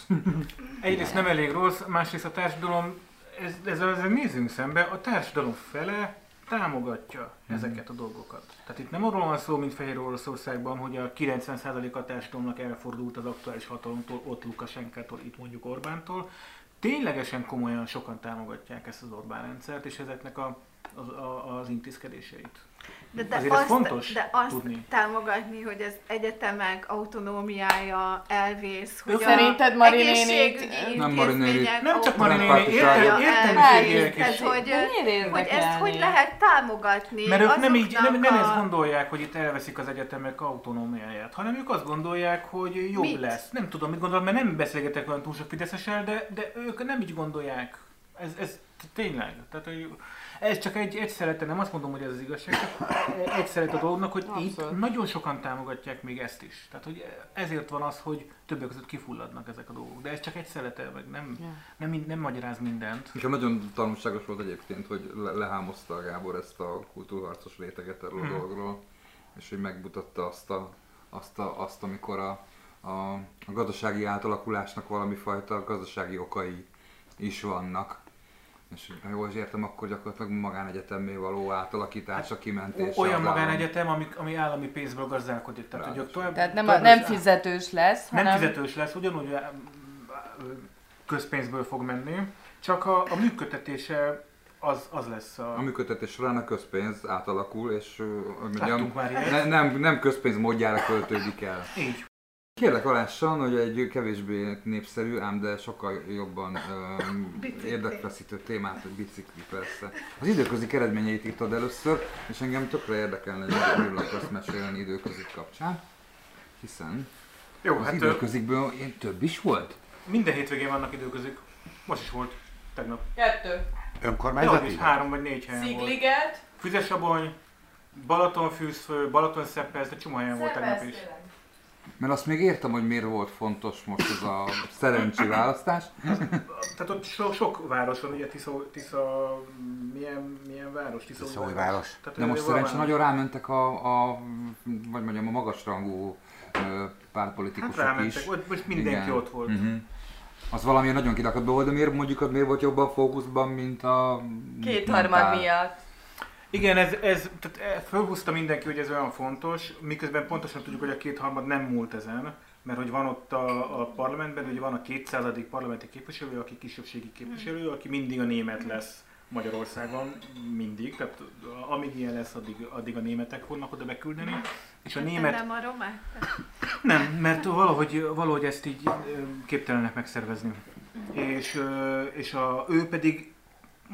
Egyrészt nem elég rossz, másrészt a társadalom, ez, ezzel, ezzel nézzünk szembe, a társadalom fele támogatja ezeket a dolgokat. Tehát itt nem arról van szó, mint Fehér Oroszországban, hogy a 90% a társadalomnak elfordult az aktuális hatalomtól, ott Lukasenkától, itt mondjuk Orbántól. Ténylegesen komolyan sokan támogatják ezt az Orbán rendszert, és ezeknek a, az, a, az intézkedéseit. De, de, Azért ez azt, fontos de azt tudni. támogatni, hogy az egyetemek autonómiája elvész, hogy Szerinted a Mari nénit- egészségügyi Nem Mari nénit. intézmények Nem csak Mari néni, Autonómiája értem, elvész. is. Hogy, hogy ezt hogy lehet támogatni Mert ők nem, így, nem, nem a- ezt gondolják, hogy itt elveszik az egyetemek autonómiáját, hanem ők azt gondolják, hogy jobb Mit? lesz. Nem tudom, mit gondol, mert nem beszélgetek olyan túl sok fideszessel, de, de ők nem így gondolják. Ez, ez tényleg. Tehát, hogy ez csak egy, egy szelete, nem azt mondom, hogy ez az igazság, csak egy szelet a dolognak, hogy itt Abszolút. nagyon sokan támogatják még ezt is. Tehát, hogy ezért van az, hogy többek között kifulladnak ezek a dolgok. De ez csak egy szelete, meg nem, Ja. nem, mind- nem magyaráz mindent. És nagyon tanulságos volt egyébként, hogy le- lehámozta a Gábor ezt a kultúrharcos réteget erről a Mhm. dologról, és hogy megmutatta azt, a, azt, a, azt amikor a, a, a gazdasági átalakulásnak valami fajta gazdasági okai is vannak. És ha jól is értem, akkor gyakorlatilag magánegyetemmé való átalakítása, kimentése. Olyan magánegyetem, ami, ami állami pénzből gazdálkodik. Tehát, hogy tovább, Tehát nem, a, tovább nem fizetős lesz, nem hanem... fizetős lesz, ugyanúgy közpénzből fog menni, csak a, a működtetése az, az lesz a... A működtetés során a közpénz átalakul, és mondjam, már ne, nem, nem közpénz módjára költődik el. Így. Kérlek alássan, hogy egy kevésbé népszerű, ám de sokkal jobban ö, Bicikli. érdekfeszítő témát, hogy bicikli persze. Az időközi eredményeit írtad először, és engem tökre érdekelne, hogy miről akarsz mesélni időközik kapcsán. Hiszen Jó, az hát időközikből ilyen több is volt. minden hétvégén vannak időközük. Most is volt, tegnap. Kettő. Jó, Önkormányzati? is három vagy négy helyen volt. Szigliget. Füzesabony, Balatonfűzfő, Balatonszepesz, de csomó helyen volt tegnap is. Mert azt még értem, hogy miért volt fontos most ez a szerencsi választás. Tehát ott so, sok város van, ugye Tisza, Tisza milyen, milyen város? Tisza Tiszaújváros. Tehát De most város. nagyon rámentek a, a vagy mondjam, a magasrangú ö, Hát pártpolitikusok rámentek, is. most mindenki Igen. ott volt. Uh-huh. Az valamilyen nagyon kidakadva volt, de miért mondjuk miért volt jobban fókuszban, mint a... Kétharmad miatt. Igen, ez, ez tehát e, fölhúzta mindenki, hogy ez olyan fontos, miközben pontosan tudjuk, hogy a kétharmad nem múlt ezen, mert hogy van ott a, a parlamentben, hogy van a 200. parlamenti képviselő, aki kisebbségi képviselő, aki mindig a német lesz Magyarországon, mindig, tehát amíg ilyen lesz, addig, addig a németek fognak oda beküldeni, és a német Nem a romák? nem, mert valahogy, valahogy ezt így ö, képtelenek megszervezni. És, ö, és a, ő pedig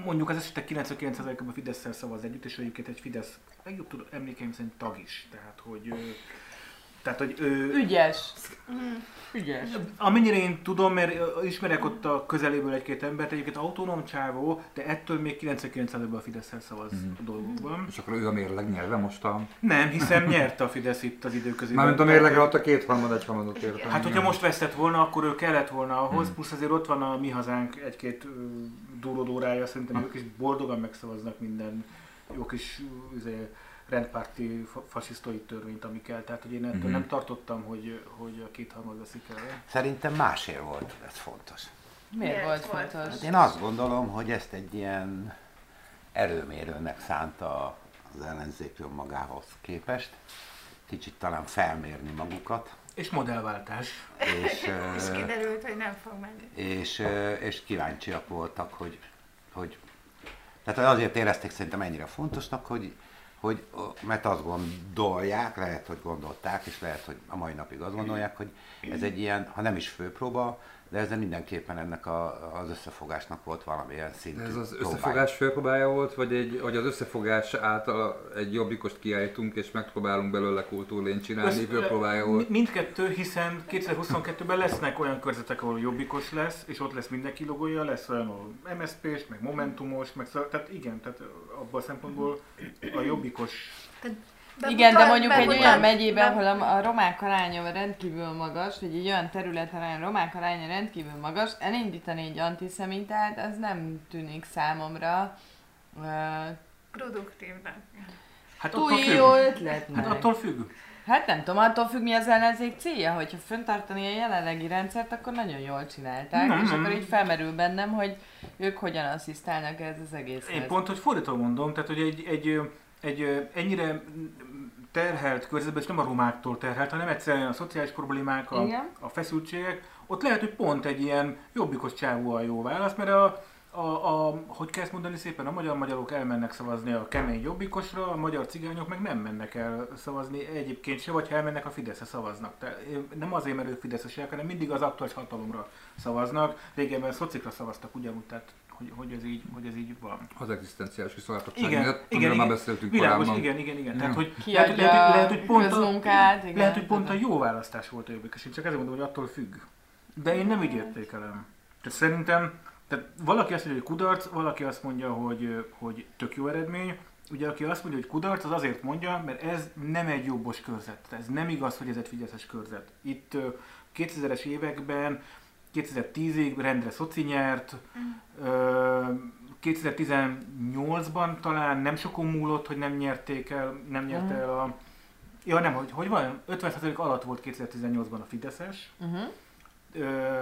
mondjuk az esetek 99%-ában Fidesz-szel szavaz együtt, és egyébként egy Fidesz legjobb tud, emlékeim szerint tag is. Tehát, hogy, tehát, hogy ő, Ügyes. Ügyes. Amennyire én tudom, mert ismerek ott a közeléből egy-két embert, egyébként autonóm csávó, de ettől még 99%-ban a fidesz szavaz Mhm. a dolgokban. És akkor ő a mérleg nyelve most a... Nem, hiszen nyerte a Fidesz itt az időközében. Mármint a mérlegre ott a két harmad, egy harmadot értem. Hát, hogyha most vesztett volna, akkor ő kellett volna ahhoz, Hmm. plusz azért ott van a mi hazánk egy-két ö, durródórája, szerintem ők is boldogan megszavaznak minden jó kis izé, rendpárti fa- fasisztói törvényt, ami kell. Tehát, hogy én ettől Mhm. nem tartottam, hogy, hogy a kétharmad veszik el. Szerintem másért volt ez fontos. Miért Miért volt fontos? Hát én azt gondolom, hogy ezt egy ilyen erőmérőnek szánta az ellenzék önmagához képest. Kicsit talán felmérni magukat, És modellváltás. és, És kiderült, hogy nem fog menni. és, és kíváncsiak voltak, hogy, hogy tehát azért érezték szerintem ennyire fontosnak, hogy, hogy mert azt gondolják, lehet, hogy gondolták, és lehet, hogy a mai napig azt gondolják, hogy ez egy ilyen, ha nem is főpróba, de ezzel mindenképpen ennek a, az összefogásnak volt valamilyen szintű Ez az próbája. összefogás főpróbája volt, vagy, egy, vagy az összefogás által egy jobbikost kiállítunk, és megpróbálunk belőle kultúrlényt csinálni, Össz- főpróbája volt. mi- Mindkettő, hiszen 2022-ben lesznek olyan körzetek, ahol jobbikos lesz, és ott lesz mindenki logója, lesz olyan, ahol MSZP-s, meg Momentumos, meg szóval, tehát igen, tehát abban a szempontból a jobbikos Igen, de mondjuk egy olyan megyében, be- ahol a, a romák aránya rendkívül magas, vagy egy olyan területen, ahol a romák aránya rendkívül magas, elindítani egy antiszemitát, az nem tűnik számomra ö, Produktívnak. Hát Túl jó ötlet Hát attól függ. Hát nem tudom, attól függ mi az ellenzék célja, hogyha föntartani a jelenlegi rendszert, akkor nagyon jól csinálták, Nem, és nem. akkor így felmerül bennem, hogy ők hogyan asszisztálnak ez az egészhez. Én pont, hogy fordítva mondom, tehát hogy egy, egy, egy ennyire terhelt körzetben, és nem a romáktól terhelt, hanem egyszerűen a szociális problémák, a, Igen. a feszültségek, ott lehet, hogy pont egy ilyen jobbikos csávó a jó válasz, mert a, a, a, hogy kell ezt mondani szépen, a magyar magyarok elmennek szavazni a kemény jobbikosra, a magyar cigányok meg nem mennek el szavazni egyébként se, vagy ha elmennek a Fideszre szavaznak. Tehát nem azért, mert ők fideszesek, hanem mindig az aktuális hatalomra szavaznak. Régebben szocikra szavaztak ugyanúgy, tehát hogy, hogy, ez így, hogy ez így van. Az egzisztenciális kiszolgáltatottság Igen, miatt, igen, igen. már beszéltünk Világos, korábban. igen, igen, igen. Tehát, hogy Ki lehet, hogy- lehet, hogy- lehet, hogy pont a, közmunkát, igen. lehet, hogy pont a jó választás volt a jobbikos. Én csak ezért mondom, hogy attól függ. De én nem így értékelem. Tehát szerintem, tehát valaki azt mondja, hogy kudarc, valaki azt mondja, hogy, hogy tök jó eredmény. Ugye aki azt mondja, hogy kudarc, az azért mondja, mert ez nem egy jobbos körzet. Ez nem igaz, hogy ez egy fideszes körzet. Itt ö, 2000-es években, 2010-ig rendre szoci nyert, ö, 2018-ban talán nem sokon múlott, hogy nem nyerték el, nem nyerte Mhm. el a... Ja nem, hogy, hogy van, 50% alatt volt 2018-ban a Fideszes, Uh-huh. Ö,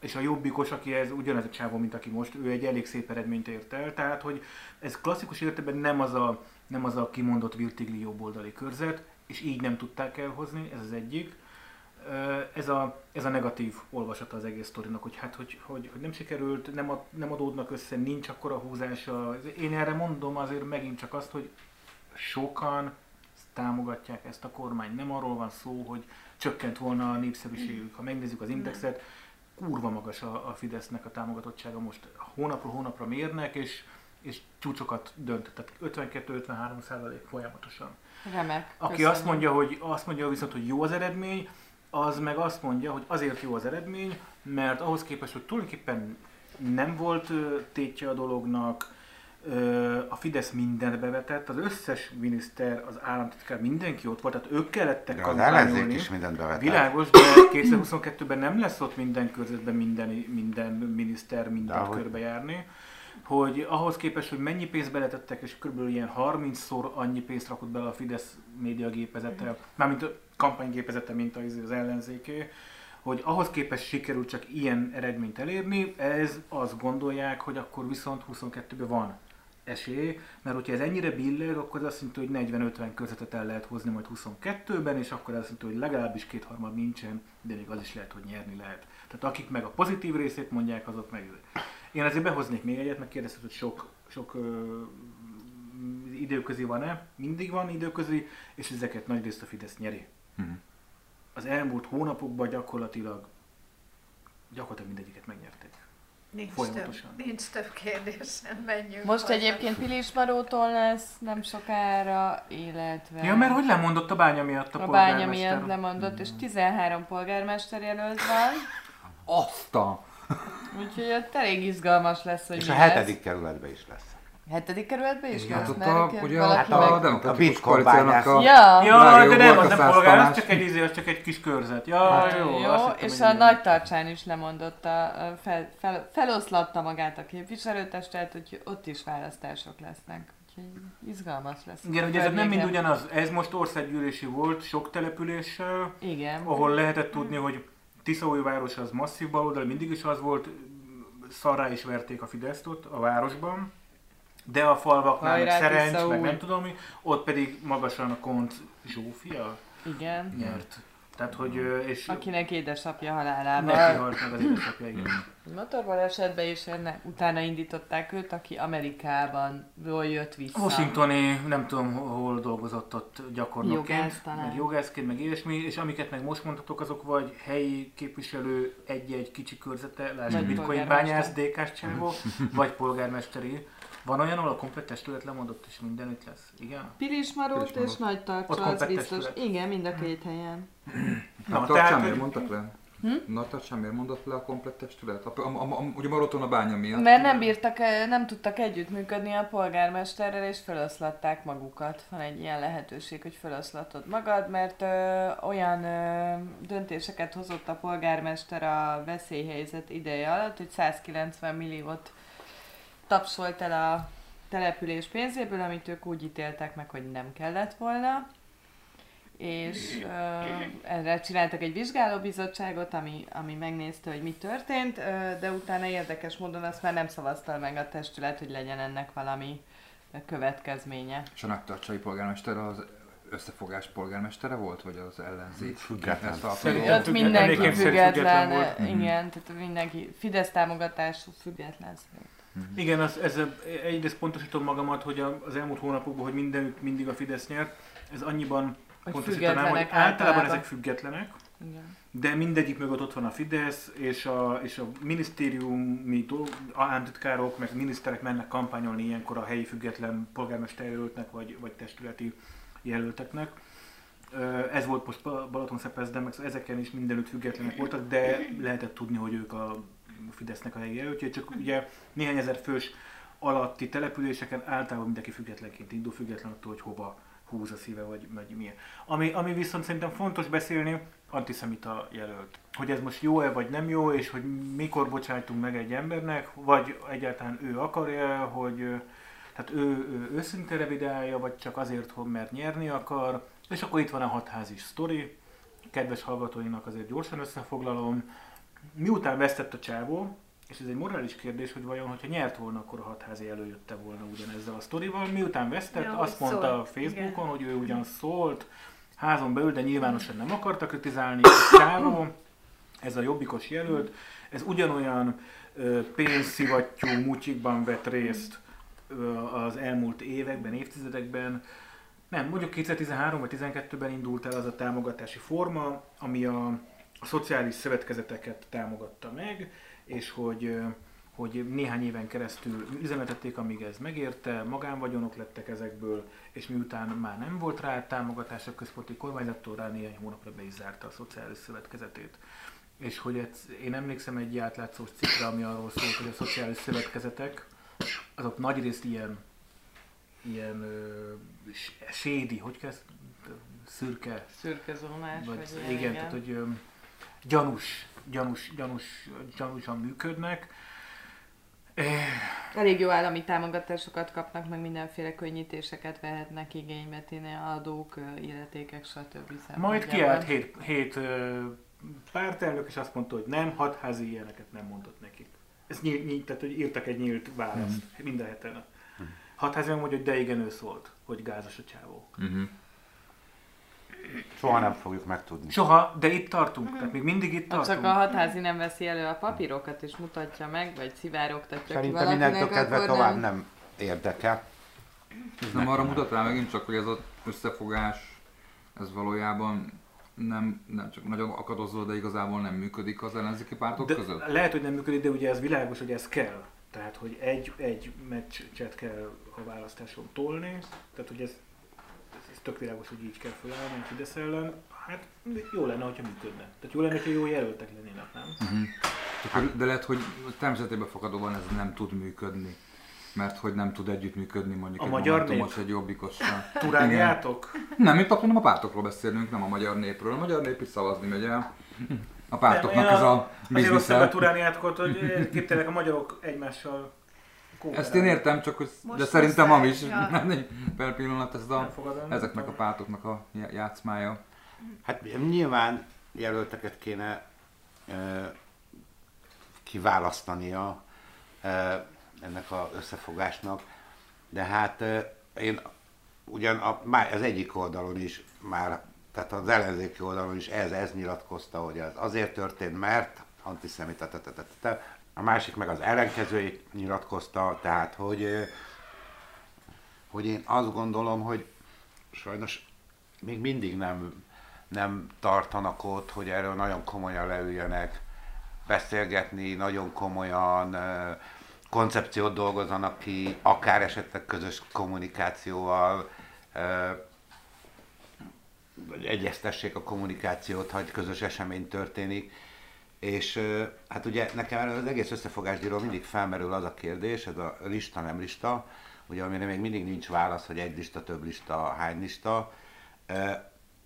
és a jobbikos, aki ez ugyanez a csávó, mint aki most, ő egy elég szép eredményt ért el, tehát hogy ez klasszikus értelemben nem az a, nem az a kimondott virtigli jobboldali körzet, és így nem tudták elhozni, ez az egyik. Ez a, ez a negatív olvasata az egész sztorinak, hogy hát, hogy, hogy, hogy nem sikerült, nem, ad, nem adódnak össze, nincs akkora húzása. Én erre mondom azért megint csak azt, hogy sokan támogatják ezt a kormányt. Nem arról van szó, hogy csökkent volna a népszerűségük. Ha megnézzük az indexet, kurva magas a, a Fidesznek a támogatottsága most. Hónapról hónapra mérnek, és, és csúcsokat dönt. Tehát 52-53 százalék folyamatosan. Remek. Aki köszönöm. azt mondja, hogy azt mondja viszont, hogy jó az eredmény, az meg azt mondja, hogy azért jó az eredmény, mert ahhoz képest, hogy tulajdonképpen nem volt tétje a dolognak, a Fidesz mindent bevetett, az összes miniszter, az államtitkár, mindenki ott volt, tehát ők kellettek De az ellenzék is mindent bevetett. Világos, de 2022-ben nem lesz ott minden körzetben minden, minden miniszter mindent Dehogy. körbejárni. Hogy ahhoz képest, hogy mennyi pénzt beletettek, és kb. ilyen 30-szor annyi pénzt rakott bele a Fidesz médiagépezete, mármint a kampánygépezete, mint az, az ellenzéké, hogy ahhoz képest sikerült csak ilyen eredményt elérni, ez azt gondolják, hogy akkor viszont 22-ben van esély, mert hogyha ez ennyire billeg, akkor az azt jelenti, hogy 40-50 körzetet el lehet hozni majd 22-ben, és akkor az azt jelenti, hogy legalábbis kétharmad nincsen, de még az is lehet, hogy nyerni lehet. Tehát akik meg a pozitív részét mondják, azok meg... Én azért behoznék még egyet, meg kérdezted, hogy sok, sok ö, időközi van-e? Mindig van időközi, és ezeket nagyrészt a Fidesz nyeri. Mhm. Az elmúlt hónapokban gyakorlatilag gyakorlatilag mindegyiket megnyerték. Nincs Folyamatosan. több, nincs több kérdésem, menjünk Most haza. egyébként Pilis Marótól lesz nem sokára, illetve Ja, mert hogy lemondott a bánya miatt a, a bánya polgármester? miatt lemondott, és 13 polgármester jelölt van, Azt a... úgyhogy ott elég izgalmas lesz, hogy És mi a lesz. hetedik kerületben is lesz. Hetedik kerületben is Hát lesz, ott a, aki- ugye valaki a, meg... a demokratikus Bitcoin koalíciónak a... Ja, Ja, de nem, az a nem polgár, az csak egy izé, az csak egy kis körzet. Ja, Hát, jó, jó, hittem, és hogy a nagy tartsán is lemondotta, a fel, fel, feloszlatta magát a képviselőtestet, úgyhogy ott is választások lesznek. Úgyhogy izgalmas lesz. Igen, a ugye ez nem mind ugyanaz. Ez most országgyűlési volt, sok településsel, Igen. ahol lehetett tudni, hogy Tiszaújváros az masszív baloldal, mindig is az volt, szarrá is verték a Fideszt ott a városban, de a falvaknál meg Hajrá, Szerencs, Tiszaúj! meg nem tudom mi, ott pedig magasan a Kont Zsófia Igen. nyert. Tehát, hogy, és Akinek édesapja neki halálával. halt meg az édesapja, igen. Motorbalesetbe is ennek utána indították őt, aki Amerikában jól jött vissza. Washingtoni, nem tudom hol dolgozott ott gyakornokként, Jogász talán. meg jogászként, meg ilyesmi, és amiket meg most mondhatok, azok vagy helyi képviselő egy-egy kicsi körzete, lásd a bitcoin bányász, csávó, vagy polgármesteri. Van olyan, ahol a komplett testület lemondott, és mindenütt lesz? Igen? Pilismarót Pilismarót. és Nagy Ott Tarcsa, az biztos. testület. Igen, mind a két helyen. Na, Na, tehát, miért mondtak le? Hm? Na, tartsán miért mondott le a komplett testület? A, a, a, a, ugye Maroton a bánya miatt. Mert nem bírtak, eh, nem tudtak együttműködni a polgármesterrel, és feloszlatták magukat. Van egy ilyen lehetőség, hogy feloszlatod magad, mert ö, olyan ö, döntéseket hozott a polgármester a veszélyhelyzet ideje alatt, hogy 190 milliót tapsolt el a település pénzéből, amit ők úgy ítéltek meg, hogy nem kellett volna és uh, erre csináltak egy vizsgálóbizottságot, ami, ami megnézte, hogy mi történt, uh, de utána érdekes módon azt már nem szavazta meg a testület, hogy legyen ennek valami következménye. És a Nagytarcsai polgármester az összefogás polgármestere volt, vagy az ellenzék? Független. Ott mindenki független, volt. igen, tehát mindenki Fidesz támogatású független szerint. Mm-hmm. Igen, az, ez, egyrészt pontosítom magamat, hogy az elmúlt hónapokban, hogy mindenütt mindig a Fidesz nyert, ez annyiban hogy pontosítanám, hogy általában, általában ezek függetlenek, igen. de mindegyik mögött ott van a Fidesz, és a, és a minisztériumi államtitkárok, meg miniszterek mennek kampányolni ilyenkor a helyi független polgármesterjelöltnek, vagy, vagy testületi jelölteknek. Ez volt most Balatonszepezden, meg ezeken is mindenütt függetlenek voltak, de lehetett tudni, hogy ők a Fidesznek a helyi jelöltjei, csak ugye néhány ezer fős alatti településeken általában mindenki függetlenként indul, független attól, hogy hova húz a szíve, vagy, vagy milyen. Ami, ami viszont szerintem fontos beszélni, antiszemita jelölt. Hogy ez most jó-e, vagy nem jó, és hogy mikor bocsájtunk meg egy embernek, vagy egyáltalán ő akarja, hogy tehát ő, ő őszinte revidálja, vagy csak azért, hogy mert nyerni akar. És akkor itt van a hatházis sztori. Kedves hallgatóinak azért gyorsan összefoglalom. Miután vesztett a csávó, és ez egy morális kérdés, hogy vajon, hogyha nyert volna, akkor a hatházi előjötte volna ugyanezzel a sztorival. Miután vesztett, ja, azt mondta szólt. a Facebookon, Igen. hogy ő ugyan szólt, házon belül, de nyilvánosan nem akarta kritizálni a csávó, ez a jobbikos jelölt, ez ugyanolyan pénzszivattyú mutyikban vett részt az elmúlt években, évtizedekben, nem, mondjuk 2013 vagy 2012-ben indult el az a támogatási forma, ami a, a szociális szövetkezeteket támogatta meg, és hogy, hogy néhány éven keresztül üzemeltették, amíg ez megérte, magánvagyonok lettek ezekből, és miután már nem volt rá támogatás a központi kormányzattól, rá néhány hónapra be is zárta a szociális szövetkezetét. És hogy ez, én emlékszem egy átlátszós cikkre, ami arról szólt, hogy a szociális szövetkezetek, azok nagyrészt ilyen, ilyen ö, sédi, hogy kezd? Szürke. Szürke zónás. Vagy, vagy igen, igen, tehát hogy ö, gyanús gyanús, gyanús, gyanúsan működnek. Eh, Elég jó állami támogatásokat kapnak, meg mindenféle könnyítéseket vehetnek igénybe, tényleg adók, illetékek, stb. Majd kiállt hét, hét pártelnök, és azt mondta, hogy nem, hatházi ilyeneket nem mondott nekik. Ez nyílt, nyílt tehát, hogy írtak egy nyílt választ mm. minden héten. Mm. Hatházi megmondja, hogy de igen, ő szólt, hogy gázos a csávó. Mm-hmm. Soha nem fogjuk megtudni. Soha, de itt tartunk. Uh-huh. Tehát még mindig itt tartunk. Csak a hatházi nem veszi elő a papírokat és mutatja meg, vagy szivárogtatja Szerintem ki mindentől kedve tovább nem, nem érdekel. Ez nem arra mutat rá megint csak, hogy ez az összefogás, ez valójában nem, nem csak nagyon akadozó, de igazából nem működik az ellenzéki pártok de között? Lehet, hogy nem működik, de ugye ez világos, hogy ez kell. Tehát, hogy egy, egy meccset kell a választáson tolni, tehát, hogy ez tök világos, hogy így kell felállni a Fidesz ellen, hát jó lenne, hogyha működne. Tehát jó lenne, hogyha jó jelöltek lennének, nem? Uh-huh. De lehet, hogy természetében fakadóban ez nem tud működni mert hogy nem tud együttműködni mondjuk a egy magyar nép? egy jobbikossal. Turániátok? Nem, itt nem a pártokról beszélünk, nem a magyar népről. A magyar nép is szavazni megy el. A pártoknak ez a bizniszel. Azért a turániátok, hogy képtelek a magyarok egymással ezt én értem, csak hogy, Most de szerintem ma is ja. per pillanat ez a, ezeknek a pártoknak a játszmája. Hát nyilván jelölteket kéne e, kiválasztania e, ennek az összefogásnak, de hát e, én ugyan a, már az egyik oldalon is már, tehát az ellenzéki oldalon is ez, ez nyilatkozta, hogy ez azért történt, mert antiszemita, a másik meg az ellenkezőjét nyilatkozta, tehát hogy, hogy én azt gondolom, hogy sajnos még mindig nem, nem tartanak ott, hogy erről nagyon komolyan leüljenek, beszélgetni, nagyon komolyan koncepciót dolgozanak ki, akár esetleg közös kommunikációval, vagy egyeztessék a kommunikációt, ha egy közös esemény történik és hát ugye nekem az egész összefogásdíról mindig felmerül az a kérdés, ez a lista nem lista, ugye amire még mindig nincs válasz, hogy egy lista, több lista, hány lista.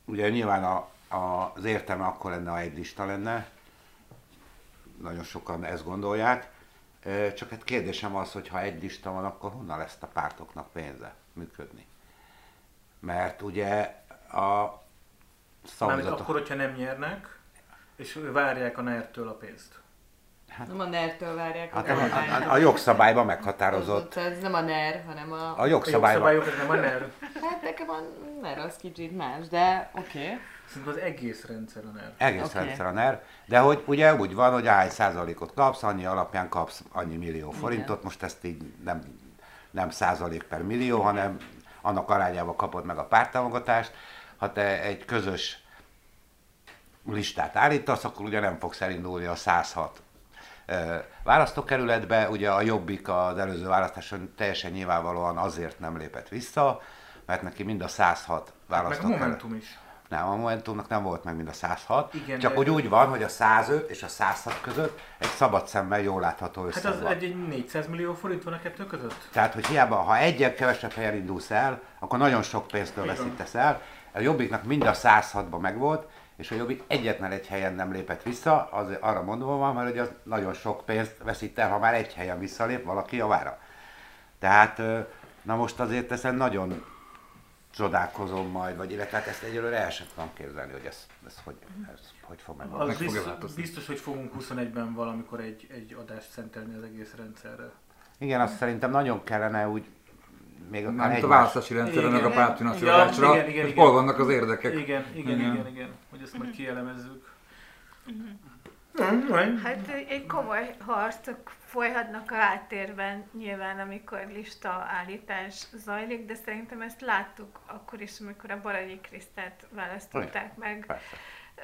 Ugye nyilván a, a, az értelme akkor lenne, ha egy lista lenne, nagyon sokan ezt gondolják, Csak egy kérdésem az, hogy ha egy lista van, akkor honnan lesz a pártoknak pénze működni? Mert ugye a Mármint szavazatok... akkor, hogyha nem nyernek, és várják a NER-től a pénzt. Nem a NER-től várják Hát a a, a, a, a jogszabályban meghatározott, Ez nem a NER, hanem a... a A jogszabályban, jogszabályok, ez nem a NER. Hát nekem a NER az kicsit más, de oké. Okay. Szerintem az egész rendszer a NER. egész Oké. rendszer a NER, de hogy ugye úgy van, hogy hány százalékot kapsz, annyi alapján kapsz annyi millió forintot, most ezt így nem, nem százalék per millió, hanem annak arányában kapod meg a pártámogatást. Ha te egy közös listát állítasz, akkor ugye nem fogsz elindulni a 106 ö, választókerületbe. Ugye a Jobbik az előző választáson teljesen nyilvánvalóan azért nem lépett vissza, mert neki mind a 106 Meg a választókerület. Momentum is. Nem, a Momentumnak nem volt meg mind a 106, Igen, csak de- úgy van, hogy a 105 és a 106 között egy szabad szemmel jól látható Hát összeg az van. egy, egy 400 millió forint van a kettő között? Tehát, hogy hiába, ha egyen kevesebb helyen indulsz el, akkor nagyon sok pénztől van. veszítesz el. A Jobbiknak mind a 106-ban megvolt, és a Jobbik egyetlen egy helyen nem lépett vissza, az arra mondom van, mert hogy az nagyon sok pénzt veszít el, ha már egy helyen visszalép valaki javára. Tehát, na most azért ezen nagyon csodálkozom majd, vagy illetve hát ezt egyelőre el sem tudom képzelni, hogy ez, ez, hogy, ez hogy fog megvalósulni. Az Meg biztos, biztos, hogy fogunk 21-ben valamikor egy, egy adást szentelni az egész rendszerre. Igen, azt szerintem nagyon kellene úgy még Mármint a egymás- választási rendszerre, meg a Igen. pártfinanszírozásra, Ja, igen, igen, hogy igen. hol vannak az érdekek. Igen, igen, Igen. igen, igen, hogy ezt majd kielemezzük. Hát egy egy komoly harcok folyhatnak a háttérben nyilván, amikor lista állítás zajlik, de szerintem ezt láttuk akkor is, amikor a Baranyi Krisztát választották meg Persze.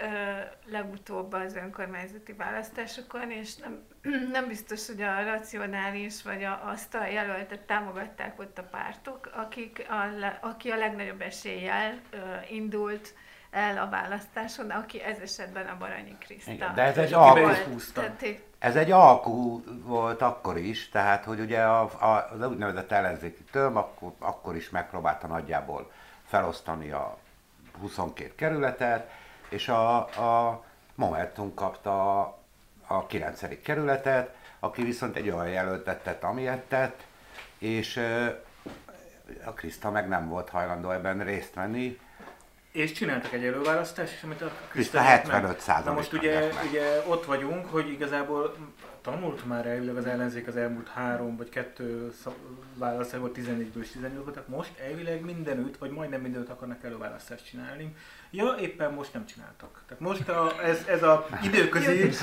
Ö, legutóbb az önkormányzati választásokon, és nem, nem biztos, hogy a racionális vagy a, azt a jelöltet támogatták ott a pártok, akik a, aki a legnagyobb eséllyel ö, indult el a választáson, aki ez esetben a Baranyi Kriszta. Igen, de ez egy alkú, ez egy alkú volt akkor is, tehát hogy ugye a, a, az úgynevezett ellenzéki töm akkor, akkor is megpróbálta nagyjából felosztani a 22 kerületet, és a, a Momentum kapta a, a 9. kerületet, aki viszont egy olyan jelöltet tett, amilyet tett, és a Kriszta meg nem volt hajlandó ebben részt venni, És csináltak egy előválasztást, és amit a Kriszta nyert meg. 75%-kal Na most ugye, ugye ott vagyunk, hogy igazából tanult már elvileg az ellenzék az elmúlt három vagy kettő választásból 14-ből és 18 voltak. Most elvileg mindenütt, vagy majdnem mindenütt akarnak előválasztást csinálni. Ja, éppen most nem csináltak. Tehát most a, ez, ez a időközi... Ez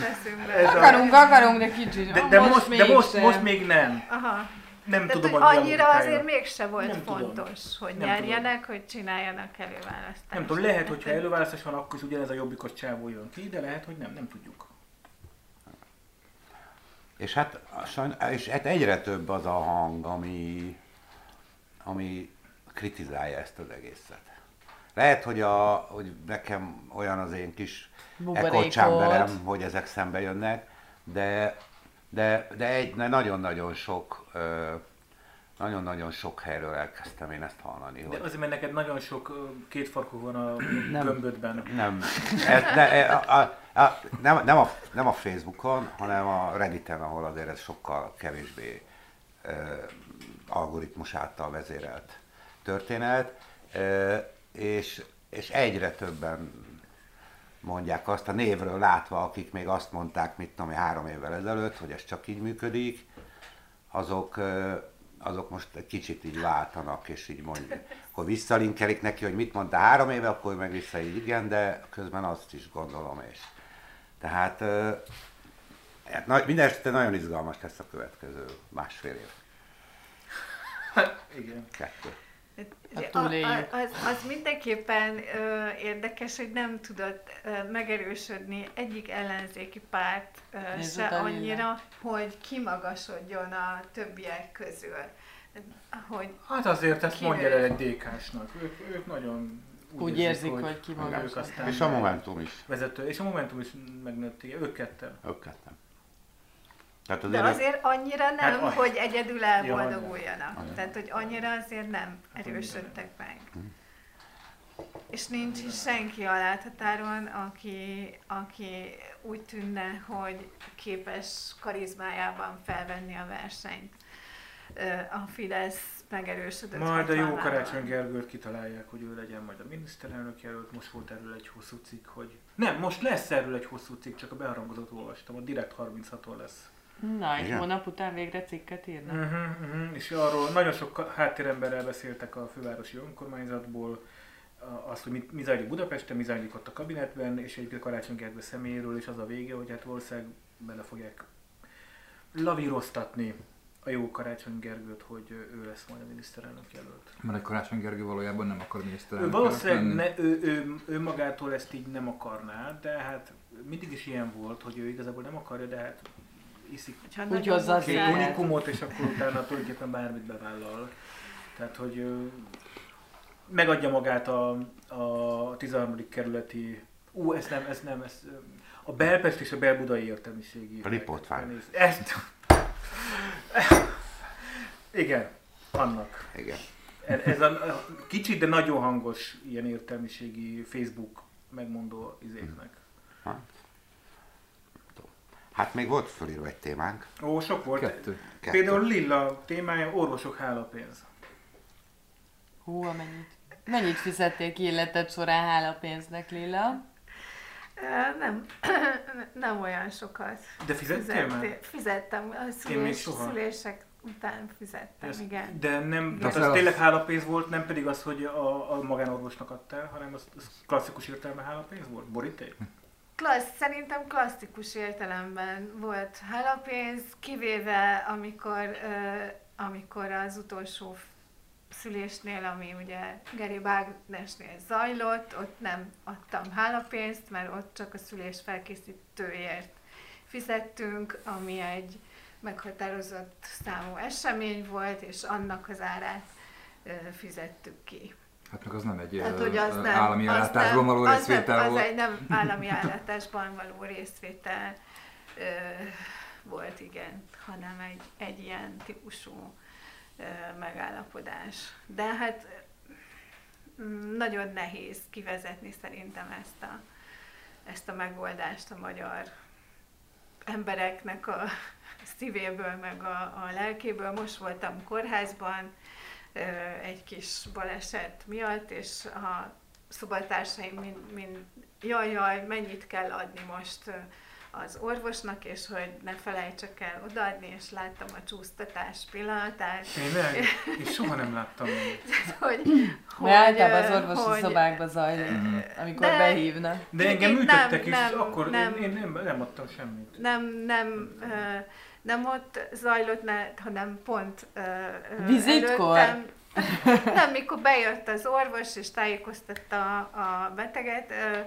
a, Akarunk, akarunk, de kicsit. de, de, most, de most, most még nem. Aha. Nem Tehát, tudom, hogy annyira logikája. azért mégse volt Nem tudom. fontos, hogy Nem nyerjenek, hogy csináljanak előválasztást. Nem tudom, lehet, hogyha előválasztás van, akkor is ugyanez a jobbikos csávó jön ki, de lehet, hogy nem, nem tudjuk. És hát, és hát egyre több az a hang, ami, ami kritizálja ezt az egészet. Lehet, hogy, a, hogy nekem olyan az én kis chamberem, hogy ezek szembe jönnek, de, de, de egy de nagyon-nagyon sok ö, nagyon-nagyon sok helyről elkezdtem én ezt hallani. De Hogy azért, mert neked nagyon sok ö, kétfarkú van a gömbödben. nem, ez, de, a, a, a, nem, nem, a, nem a Facebookon, hanem a Redditen, ahol azért ez sokkal kevésbé ö, algoritmus által vezérelt történet, ö, és, és egyre többen mondják azt a névről látva, akik még azt mondták, mit tudom, három évvel ezelőtt, hogy ez csak így működik, azok, azok most egy kicsit így váltanak, és így mondják, akkor visszalinkelik neki, hogy mit mondta három éve, akkor meg vissza így igen, de közben azt is gondolom, és tehát hát minden esetre nagyon izgalmas lesz a következő másfél év, Igen. kettő. Túléljük. az, az mindenképpen ö, érdekes, hogy nem tudott ö, megerősödni egyik ellenzéki párt ö, se annyira, hogy kimagasodjon a többiek közül. Hogy Hát azért ezt mondja el egy DK-snak. Ők, ők nagyon Úgy érzik, hogy ki ők aztán És a Momentum is, vezető. És a Momentum is megnőtt, igen, ők ketten. ők ketten. Tehát de azért, azért annyira nem, Hát, hogy egyedül Ja, elboldoguljanak. Tehát, hogy annyira azért nem erősödtek meg. és nincs is senki a láthatáron, aki, aki úgy tűnne, hogy képes karizmájában felvenni a versenyt. A Fidesz megerősödött Majd a jó. Karácsony Gergőt kitalálják, hogy ő legyen majd a miniszterelnök jelölt. Most volt erről egy hosszú cikk, hogy... Nem, most lesz erről egy hosszú cikk, csak a beharangozott olvastam, a Direkt 36-on lesz. Na, egy Igen? hónap után végre cikket írnak. Uh-huh, uh-huh. És arról nagyon sok háttéremberrel beszéltek a fővárosi önkormányzatból, azt, hogy mi, mi zajlik Budapesten, mi zajlik ott a kabinetben, és egyébként Karácsony Gergő személyéről, és az a vége, hogy hát valószínűleg bele fogják lavíroztatni a jó Karácsony Gergőt, hogy ő lesz majd a miniszterelnök jelölt. Mert egy Karácsony Gergő valójában nem akar Ő miniszterelnök valószínűleg lenni. ne, ő, ő, ő, magától ezt így nem akarná, de hát mindig is ilyen volt, hogy ő igazából nem akarja, de hát iszik Hogyha Úgy hozza az unikumot, és akkor utána tulajdonképpen bármit bevállal. Tehát, hogy megadja magát a, a 13. kerületi... Ú, ez nem, ez nem, ez... A Belpest és a Belbudai értelmiségi... A Lipótváros. Ezt... Igen, annak. Igen. Ez ez a, kicsit, de nagyon hangos ilyen értelmiségi Facebook megmondó izéknek. Hát még volt fölírva egy témánk. Ó, sok volt. Kettő. Kettő. Például Lilla témája orvosok hálapénz. Hú, amennyit. Mennyit fizették ki illetett során hálapénznek, Lilla? Nem, nem olyan sokat. De fizettél már? Fizettem, a szülés, szülések után fizettem, Ez- igen. De nem, De az az az- tényleg hálapénz volt, nem pedig az, hogy a, a magánorvosnak adtál, hanem az, az klasszikus értelme hálapénz volt? Boríték? Klassz, szerintem klasszikus értelemben volt hálapénz, kivéve amikor, ö, amikor az utolsó szülésnél, ami ugye Geri Bágnesnél zajlott, ott nem adtam hálapénzt, mert ott csak a szülés felkészítőért fizettünk, ami egy meghatározott számú esemény volt, és annak az árát fizettük ki. Hát meg az nem egy Hát, ö, hogy az nem, állami az ellátásban való az részvétel nem, volt. Az egy nem állami ellátásban való részvétel ö, volt, igen, hanem egy, egy ilyen típusú ö, megállapodás. De hát mm, nagyon nehéz kivezetni szerintem ezt a, ezt a megoldást a magyar embereknek a szívéből, meg a, a lelkéből. Most voltam kórházban, egy kis baleset miatt, és a szobatársaim mind, mind jaj, jaj, mennyit kell adni most az orvosnak, és hogy ne felejtsek el odaadni, és láttam a csúsztatás pillanatát, Tényleg? Én soha nem láttam még. hogy, Mert általában az orvosi hogy- szobákba zajlik, Mhm. amikor De- behívnak. De engem műtöttek nem, is, nem, akkor nem. Én, én nem, nem adtam semmit. nem, nem, ö, nem ott zajlott, ne, hanem pont ö, Vizitkor? előttem. Nem, mikor bejött az orvos és tájékoztatta a beteget, ö,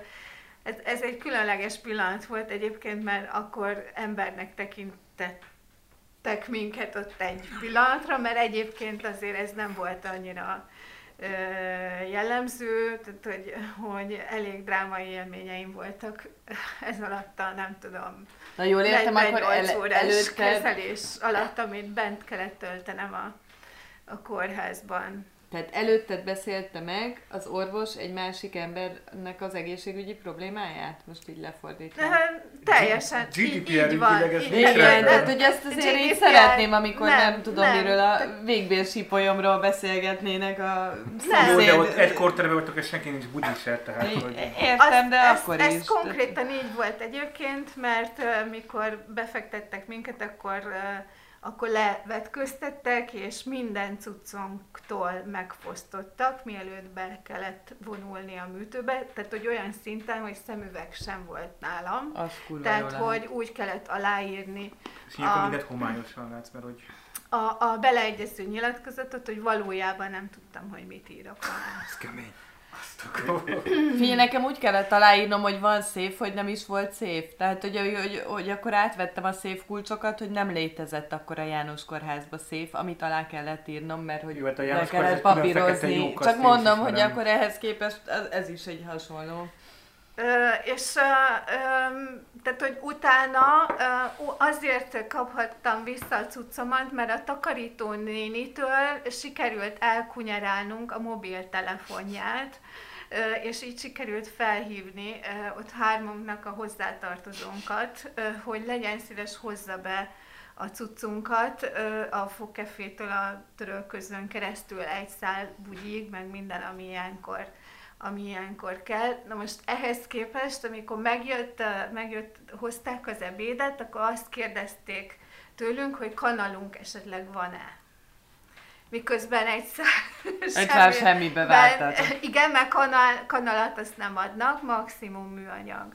ez, ez egy különleges pillanat volt egyébként, mert akkor embernek tekintettek minket ott egy pillanatra, mert egyébként azért ez nem volt annyira jellemző, tehát hogy, hogy elég drámai élményeim voltak ez alatt a, nem tudom, Na jól értem, akkor 48 el, órás előtte... kezelés alatt, amit bent kellett töltenem a, a kórházban. Tehát előtted beszélte meg az orvos egy másik embernek az egészségügyi problémáját? Most így lefordítva. De, teljesen, GDPR így van. ez Igen, tehát hogy ezt azért én szeretném, amikor nem, nem, tudom nem. miről a végbérsípolyomról beszélgetnének a Nem. Jó, de ott egy vagytok, és senki nincs bugyi se, tehát hogy... Értem, de ez, akkor ez is. konkrétan így volt egyébként, mert uh, mikor befektettek minket, akkor, uh, akkor levetköztettek, és minden cuccunktól megfosztottak, mielőtt be kellett vonulni a műtőbe, tehát hogy olyan szinten, hogy szemüveg sem volt nálam. Az kurva Tehát, hogy úgy kellett aláírni És A- mindent homályosan látsz, mert hogy... a, a beleegyező nyilatkozatot, hogy valójában nem tudtam, hogy mit írok alá. Ez kemény. Figyelj, nekem úgy kellett aláírnom, hogy van szép, hogy nem is volt szép. Tehát, hogy, hogy, hogy, akkor átvettem a szép kulcsokat, hogy nem létezett akkor a János kórházba szép, amit alá kellett írnom, mert hogy Jó, hát a le János kellett külön fekete papírozni. Csak mondom, hogy akkor ehhez képest ez, ez is egy hasonló. És tehát, hogy utána azért kaphattam vissza a cuccomat, mert a takarító nénitől sikerült elkunyerálnunk a mobiltelefonját, és így sikerült felhívni ö, ott hármunknak a hozzátartozónkat, ö, hogy legyen szíves hozza be a cuccunkat a fogkefétől a törölközön keresztül egy szál bugyig, meg minden, ami ilyenkor, ami ilyenkor kell. Na most ehhez képest, amikor megjött, megjött, hozták az ebédet, akkor azt kérdezték tőlünk, hogy kanalunk esetleg van-e. Miközben egy szál semmibe vártátok. Igen, mert kanal, kanalat azt nem adnak, maximum műanyag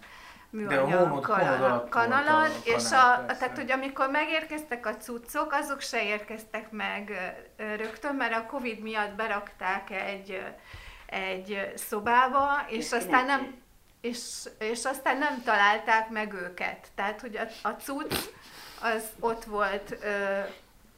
műanyag volt kanalat, a és a, persze. tehát, hogy amikor megérkeztek a cuccok, azok se érkeztek meg rögtön, mert a Covid miatt berakták egy, egy szobába, és aztán nem és, és aztán nem találták meg őket. Tehát, hogy a, a cucc az ott volt, ö,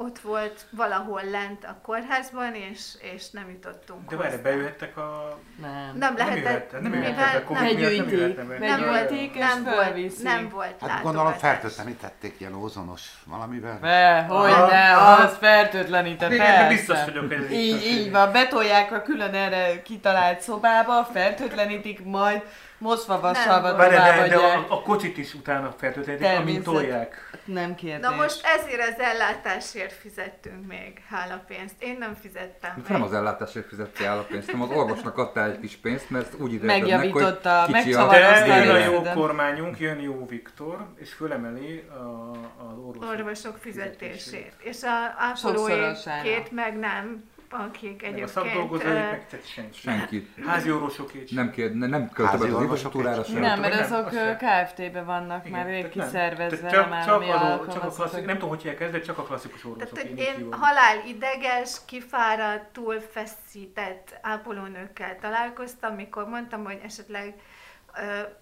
ott volt valahol lent a kórházban, és, és nem jutottunk De várj, bejöhettek a... Nem. Nem Nem lehetett, nem jöhettek, a Covid miatt nem jöhettek be. nem volt, nem volt, nem volt Hát gondolom fertőtlenítették ilyen ózonos valamivel. Be, hogy ne, az fertőtlenített, Igen, persze. biztos vagyok, ez így így van, betolják a külön erre kitalált szobába, fertőtlenítik, majd mosva vasalva Nem Várj, de, de a, a kocsit is utána fertőtlenítik, amint tolják. Nem kérdés. Na most ezért az ellátásért fizettünk még hálapénzt. Én nem fizettem Itt meg. nem az ellátásért fizettél el a pénzt, hanem az orvosnak adtál egy kis pénzt, mert úgy ítélted meg, hogy Megjavította, kicsi a... De jön a jó kormányunk, jön jó Viktor, és fölemeli a, az orvosok. orvosok fizetését. És a ápolói két meg nem, akik Meg a egyébként... szakdolgozóik, ö, meg tehát senki. Senki. Házi orvosokét sem. Nem, kér, ne- nem Házi az orvosok infrastruktúrára is. sem. Nem, mert azok. KFT-ben vannak Igen, már rég kiszervezve, csak, állami csak, a, csak a klasszik, nem tudom, hogy hívják ezt, de csak a klasszikus orvosok. Tehát, én halál ideges, kifáradt, túlfeszített ápolónőkkel találkoztam, mikor mondtam, hogy esetleg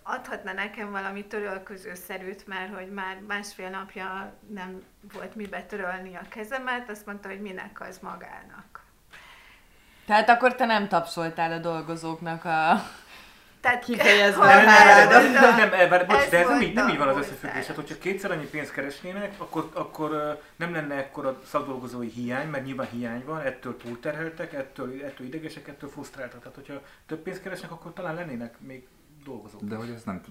adhatna nekem valami törölközőszerűt, mert hogy már másfél napja nem volt mibe törölni a kezemet, azt mondta, hogy minek az magának. Tehát akkor te nem tapsoltál a dolgozóknak a... Tehát, Kifejezve Nem, nem, bocs, de ez nem így, nem így van az összefüggés. Hát, hogyha kétszer annyi pénzt keresnének, akkor, akkor nem lenne ekkora szakdolgozói hiány, mert nyilván hiány van, ettől túlterheltek, ettől, ettől idegesek, ettől frusztráltak. Tehát, hogyha több pénzt keresnek, akkor talán lennének még dolgozók. De hogy ezt nem,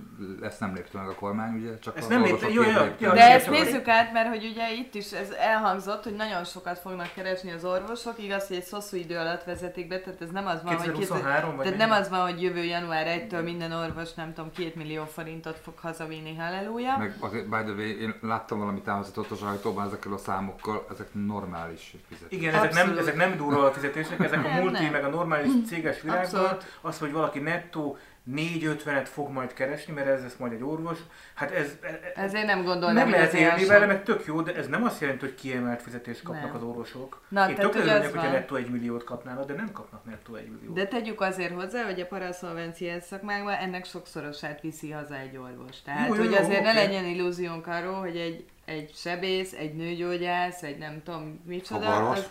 ezt nem lépte meg a kormány, ugye? Csak Ezt nem lépte- jó, jó, jó, De ezt nézzük át, mert hogy ugye itt is ez elhangzott, hogy nagyon sokat fognak keresni az orvosok, igaz, hogy egy hosszú idő alatt vezetik be, tehát ez nem az van, hogy 2023 vagy tehát mennyi? nem az van, hogy jövő január 1-től minden orvos, nem tudom, két millió forintot fog hazavinni, halleluja. Meg azért, by the way, én láttam valami támasztatot a sajtóban ezekkel a számokkal, ezek normális fizetések. Igen, ezek nem, ezek nem durva fizetések, ezek a multi, meg a normális céges világban, az, hogy valaki nettó 4-50-et fog majd keresni, mert ez lesz majd egy orvos, hát ez, ez Ezért nem gondolnám, nem lehet élni vele, meg tök jó, de ez nem azt jelenti, hogy kiemelt fizetést kapnak Nem. az orvosok. Na, Én tök az hogyha nettó egy milliót kapnának, de nem kapnak nettó egy milliót. De tegyük azért hozzá, hogy a paraszolvencia szakmákban ennek sokszorosát viszi haza egy orvos. Tehát, Jó, jó, hogy jó, azért ne oké. legyen illúziónk arról, hogy egy, egy sebész, egy nőgyógyász, egy nem tudom micsoda, az,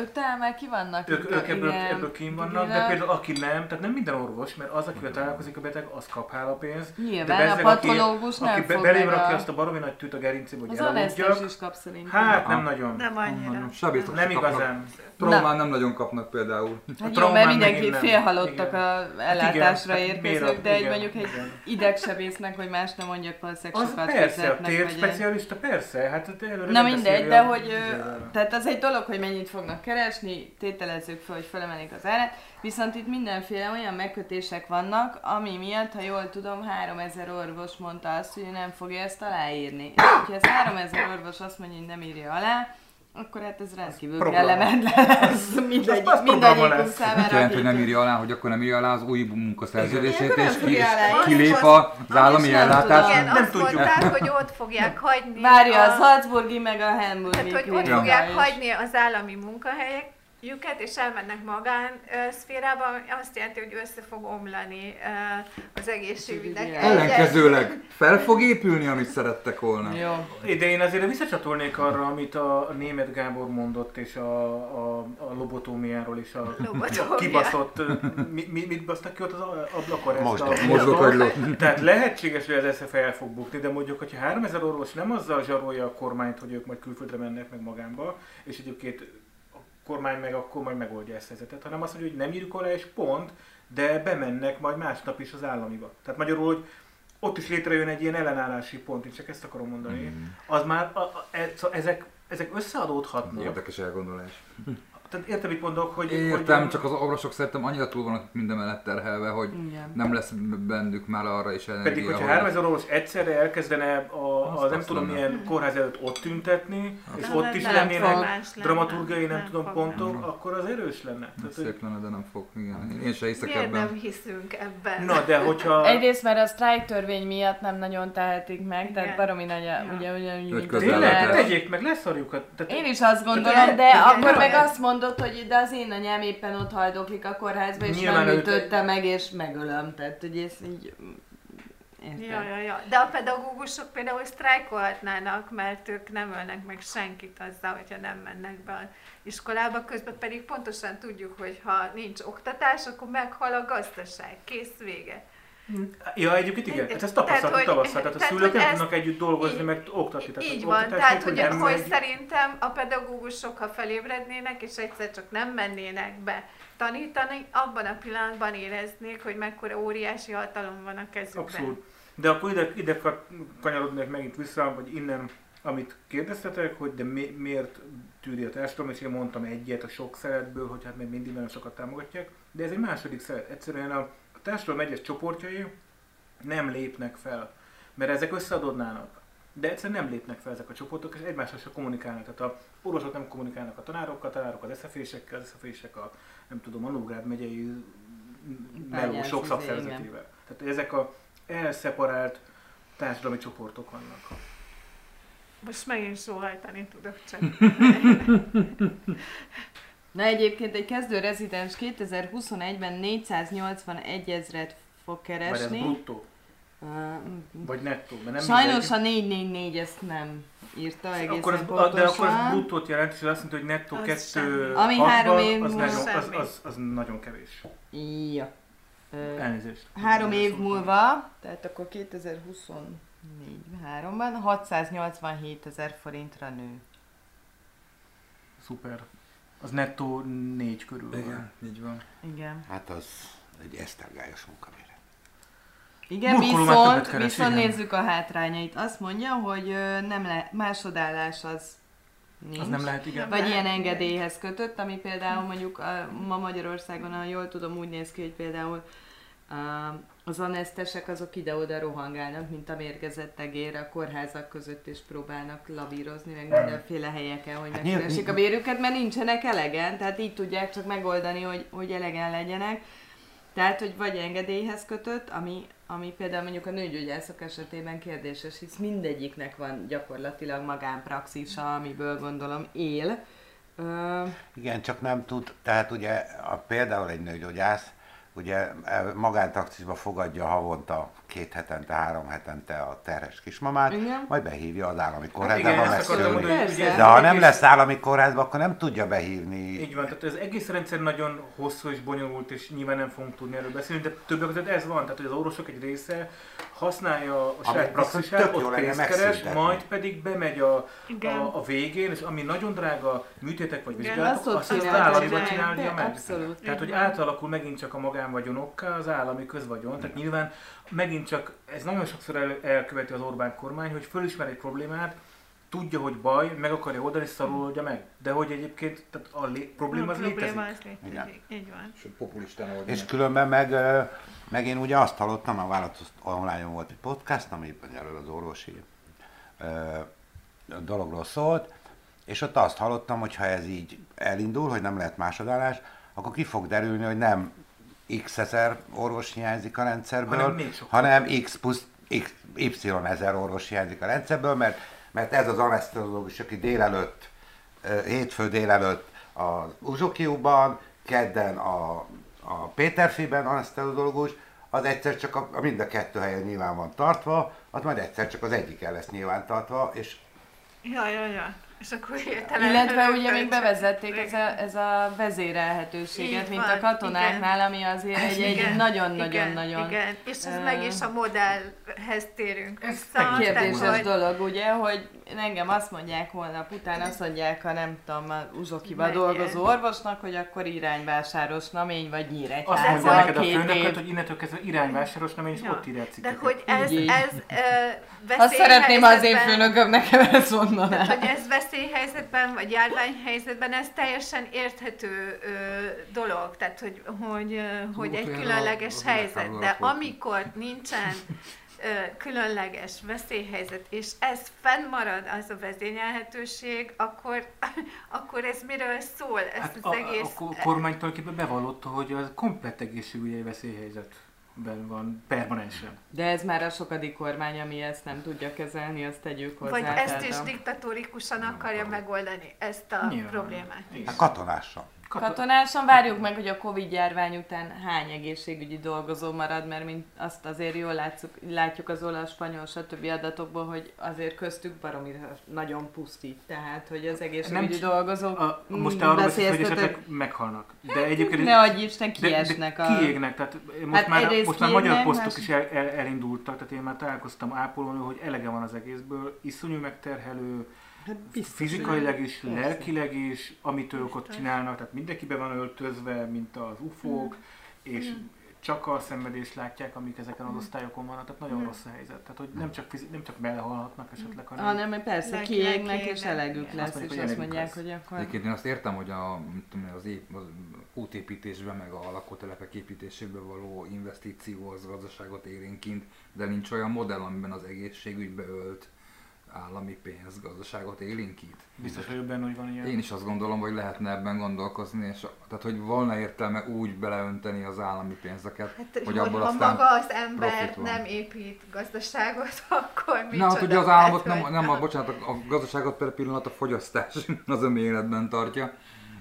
ők talán már ki vannak. Ők, ők ebből, igen, ebből kín vannak, de például aki nem, tehát nem minden orvos, mert az, akivel találkozik a beteg, az kap hálapénzt. Nyilván, de a bezzeg, aki- patológus nem aki be- fog belém rakja a- azt a baromi nagy tűt a gerincébe, hogy elaludjak. is kap szerintem. Hát nem Ah. nagyon. Nem annyira. Nem, sebészek Nem kapnak. igazán. Traumán nem nagyon kapnak például. Hát A jó, mert mindenki nem. félhalottak a ellátásra hát érkezők, a- de egy mondjuk egy idegsebésznek, vagy más nem mondjak, sokat persze, a térspecialista persze, hát te előre Na nem mindegy, de a- hogy, tehát az egy dolog, hogy mennyit fognak keresni, tételezzük fel, hogy felemelik az árát, viszont itt mindenféle olyan megkötések vannak, ami miatt, ha jól tudom, 3000 orvos mondta azt, hogy nem fogja ezt aláírni. És hogyha ez 3000 orvos azt mondja, hogy nem írja alá, akkor hát ez rendkívül Probléma. kellemetlen lesz mindegy, lesz. számára. Mit jelent, hogy nem írja alá, hogy akkor nem írja alá az új munkaszerződését, és ki, kilép az állami ellátás. Igen, Nem azt tudjuk. mondták, hogy ott fogják hagyni. Várja a- a Salzburgi meg a Hamburgi Tehát, hogy ott fogják hagyni az állami munkahelyeket, és elmennek magán szférába, ami azt jelenti, hogy össze fog omlani az egészségügynek. Ellenkezőleg fel fog épülni, amit szerettek volna. Jó. De én azért visszacsatolnék arra, amit a német Gábor mondott, és a, a, a lobotómiáról, és a, Lobotómia. a kibaszott, mi, mi, mit basztak ki ott az ablakon? Mosdok. Mozgókagylót. Tehát lehetséges, hogy az SZF el fog bukni, de mondjuk, hogyha 3000 orvos nem azzal zsarolja a kormányt, hogy ők majd külföldre mennek meg magánba, és egyébként a kormány meg akkor majd megoldja ezt a helyzetet, hanem azt mondja, hogy nem írjuk alá és pont, de bemennek majd másnap is az államiba. Tehát magyarul, hogy ott is létrejön egy ilyen ellenállási pont, én csak ezt akarom mondani. Mm. Az már, a, a, e, szóval ezek, ezek összeadódhatnak. Érdekes elgondolás. Tehát értem, mit mondok, hogy... Értem, hogy, csak az orvosok szerintem annyira túl vannak minden mellett terhelve, hogy Igen. nem lesz bennük már arra is energia. Pedig, hogyha hogy- 3000 orvos egyszerre elkezdene a, Azt a nem azt tudom lenne. milyen kórház előtt ott tüntetni, és Nem, ott is nem lennének fog. Dramaturgiai, nem, Nem tudom, fog, pontok, nem. akkor az erős lenne. Tehát, Szép lenne, de nem fog. Igen. Én se hiszek Miért ebben. nem hiszünk ebben? Na, de hogyha... Egyrészt, mert a sztrájk törvény miatt nem nagyon tehetik meg, tehát Igen. baromi nagy, Ja. ugye, ugye, közel Tényleg? Tegyék meg, leszarjuk. Tehát, Én is azt gondolom, de akkor meg azt mondod, hogy de az én anyám éppen ott hajdoklik a kórházba, és Nyilván nem ütötte meg, és megölöm. Tehát, hogy ez így... Érted? Ja, ja, ja. De a pedagógusok például sztrájkolhatnának, mert ők nem ölnek meg senkit azzal, hogyha nem mennek be a iskolába, közben pedig pontosan tudjuk, hogy ha nincs oktatás, akkor meghal a gazdaság. Kész vége. Ja, egyébként igen, hát tapasztaltuk hogy- tavasszal, tehát a tehát, szülők hogy nem tudnak együtt dolgozni, így- meg oktatni. Tehát Így van, tehát hogy, hogy megy. szerintem a pedagógusok, ha felébrednének, és egyszer csak nem mennének be tanítani, abban a pillanatban éreznék, hogy mekkora óriási hatalom van a kezükben. Abszolút. De akkor ide, ide ka- kanyarodnék megint vissza, vagy innen, amit kérdeztetek, hogy de mi, miért tűri a társadalom, és én mondtam egyet a sok szeretből, hogy hát még mindig nagyon sokat támogatják, de ez egy második szeret. Egyszerűen a társadalom egyes csoportjai nem lépnek fel, mert ezek összeadódnának. De egyszerűen nem lépnek fel ezek a csoportok, és egymással sem kommunikálnak. Tehát a orvosok nem kommunikálnak a tanárokkal, a tanárok az SZF-ésekkel, az SZF-ések a, nem tudom, a Nógrád megyei meló Bányász sok izé, szakszervezetével. Tehát ezek a elszeparált társadalmi csoportok vannak. Most megint sóhajtani tudok csak. Na egyébként egy kezdő rezidens 2021-ben 481 ezret fog Vagy ez keresni. bruttó, Uh, vagy nettó, mert nem Sajnos a mindegy. 444 ezt nem írta egészen akkor ez, pontosan. de akkor ez bruttót jelent, és azt mondja, hogy nettó Az kettő semmi. Ami hatban, három év az, múlva nagyon, az, az, az, nagyon kevés. Ja. Ö, Elnézést. Három év múlva, tehát akkor 2024-3-ban 687 ezer forintra nő. Szuper. Az nettó négy körül van. Igen, így van. Igen. Hát az egy esztergályos munkaméret. Igen, Burkoló viszont, keres, viszont igen. nézzük a hátrányait. Azt mondja, hogy nem le, másodállás az nincs. Az nem lehet, igen. Vagy ilyen engedélyhez kötött, ami például mondjuk a, ma Magyarországon, ha jól tudom, úgy néz ki, hogy például a, az anesztesek azok ide-oda rohangálnak, mint a mérgezett egér a kórházak között, és próbálnak lavírozni, meg mindenféle helyeken, hogy Hát megkeressék a bérüket, mert nincsenek elegen, tehát így tudják csak megoldani, hogy, hogy elegen legyenek. Tehát, hogy vagy engedélyhez kötött, ami, ami például mondjuk a nőgyógyászok esetében kérdéses, hisz mindegyiknek van gyakorlatilag magánpraxisa, amiből gondolom él. Ö, Igen, csak nem tud, tehát ugye a, például egy nőgyógyász, ugye e, magántaxisba fogadja havonta két hetente, három hetente a terhes kismamát, Igen. majd behívja az állami Hát kórházba, igen, van ezt akartam szülni. mondani, hogy ugye ez De ha nem egész- lesz állami kórházba, akkor nem tudja behívni. Így van, tehát ez egész rendszer nagyon hosszú és bonyolult, és nyilván nem fogunk tudni erről beszélni, de többek között ez van, tehát hogy az orvosok egy része használja a saját praxisát, ott pénzt keres, majd pedig bemegy a, Igen. a, a végén, és ami nagyon drága műtétek vagy vizsgálatok, ott azt az csinálja államiba meg. csinálja meg. Abszolút. Tehát, hogy átalakul megint csak a magánvagyonokká az állami közvagyon. Tehát nyilván megint csak, ez nagyon sokszor el, elköveti az Orbán kormány, hogy fölismer egy problémát, tudja, hogy baj, meg akarja oldani, szarul oldja meg. De hogy egyébként tehát a lé- probléma az a létezik. probléma az létezik. Igen. Így van. És populistán És különben meg, meg én ugye azt hallottam, a vállalatos online volt egy podcast, ami erről az orvosi ö, dologról szólt, és ott azt hallottam, hogy ha ez így elindul, hogy nem lehet másodállás, akkor ki fog derülni, hogy nem x ezer orvos hiányzik a rendszerből, Hanem hanem x plusz x, y ezer orvos hiányzik a rendszerből, mert, mert ez az anesztológus, aki délelőtt, hétfő délelőtt az Uzsokiúban, kedden a, a Péterfiben anesztológus, az egyszer csak a, a mind a kettő helyen nyilván van tartva, az majd egyszer csak az egyik el lesz nyilván tartva, és Ja, ja, ja. És akkor hirtelen... Illetve ugye még bevezették ez a, ez a vezérelhetőséget, Így mint a van, katonáknál, ami azért egy, egy Igen, nagyon-nagyon-nagyon Igen, és ez meg is a modellhez térünk Ez vissza. kérdéses hogy- dolog, ugye, hogy engem azt mondják holnap után, azt mondják a nem tudom, a uzsokiba dolgozó orvosnak, hogy akkor irányvásáros namény vagy Azt nyíregyháza mondja a neked a főnököt, hogy innentől kezdve irányvásáros, nem én is Ja. ott írja a De hogy ez, Így. ez ö, Azt szeretném az én főnököm nekem ezt Tehát, mondaná. hogy ez veszélyhelyzetben, vagy járványhelyzetben, ez teljesen érthető ö, dolog, tehát, hogy, hogy, hogy egy különleges a- a helyzet, de amikor nincsen különleges veszélyhelyzet, és ez fennmarad, az a vezényelhetőség, akkor, akkor ez miről szól? Ez Hát az a, egész... a, kormány tulajdonképpen bevallotta, hogy az komplett egészségügyi veszélyhelyzetben van permanensen. De ez már a sokadik kormány, ami ezt nem tudja kezelni, azt tegyük hozzá. Vagy ezt is a diktatórikusan akarja megoldani, ezt a Nyilván. problémát. A katonással. Katon- Katonásan várjuk meg, hogy a Covid járvány után hány egészségügyi dolgozó marad, mert mint azt azért jól látszuk, látjuk az olasz, spanyol, stb. adatokból, hogy azért köztük baromi nagyon pusztít. Tehát, hogy az egészségügyi Nem- dolgozók A, most arról beszélsz, hogy esetleg meghalnak. De egyébként... Ne adj Isten, de, kiesnek de a... kiégnek, tehát most Hát már, most már magyar posztok más- is el, el, elindultak, tehát én már találkoztam ápolónő, hogy elege van az egészből, iszonyú megterhelő, Hát biztos, fizikailag is, Persze. lelkileg is, amit ők ott csinálnak, tehát mindenki be van öltözve, mint az ufók, és csak a szenvedést látják, amik ezeken az osztályokon vannak, tehát nagyon rossz a helyzet. Tehát, hogy nem csak, fizi- nem csak belehalhatnak esetleg, hanem Hanem hogy persze kiégnek és elegük lesz, Azt mondjuk, és azt mondják, lesz. hogy akkor... Egyébként én azt értem, hogy a, tudom, az, ép, az útépítésben, meg a lakótelepek építésében való investíció az gazdaságot érénkint, de nincs olyan modell, amiben az egészségügybe ölt állami pénz gazdaságot élénkít. biztos vagyok benne, hogy van ilyen. Én is azt gondolom, hogy lehetne ebben gondolkozni, és tehát hogy volna értelme úgy beleönteni az állami pénzeket, Hát, hogy abból ha aztán maga az ember nem épít gazdaságot, akkor Na, micsoda? hát ugye az államot nem, hogy- nem a, bocsánat, a a gazdaságot per pillanat a fogyasztás az ön életben tartja.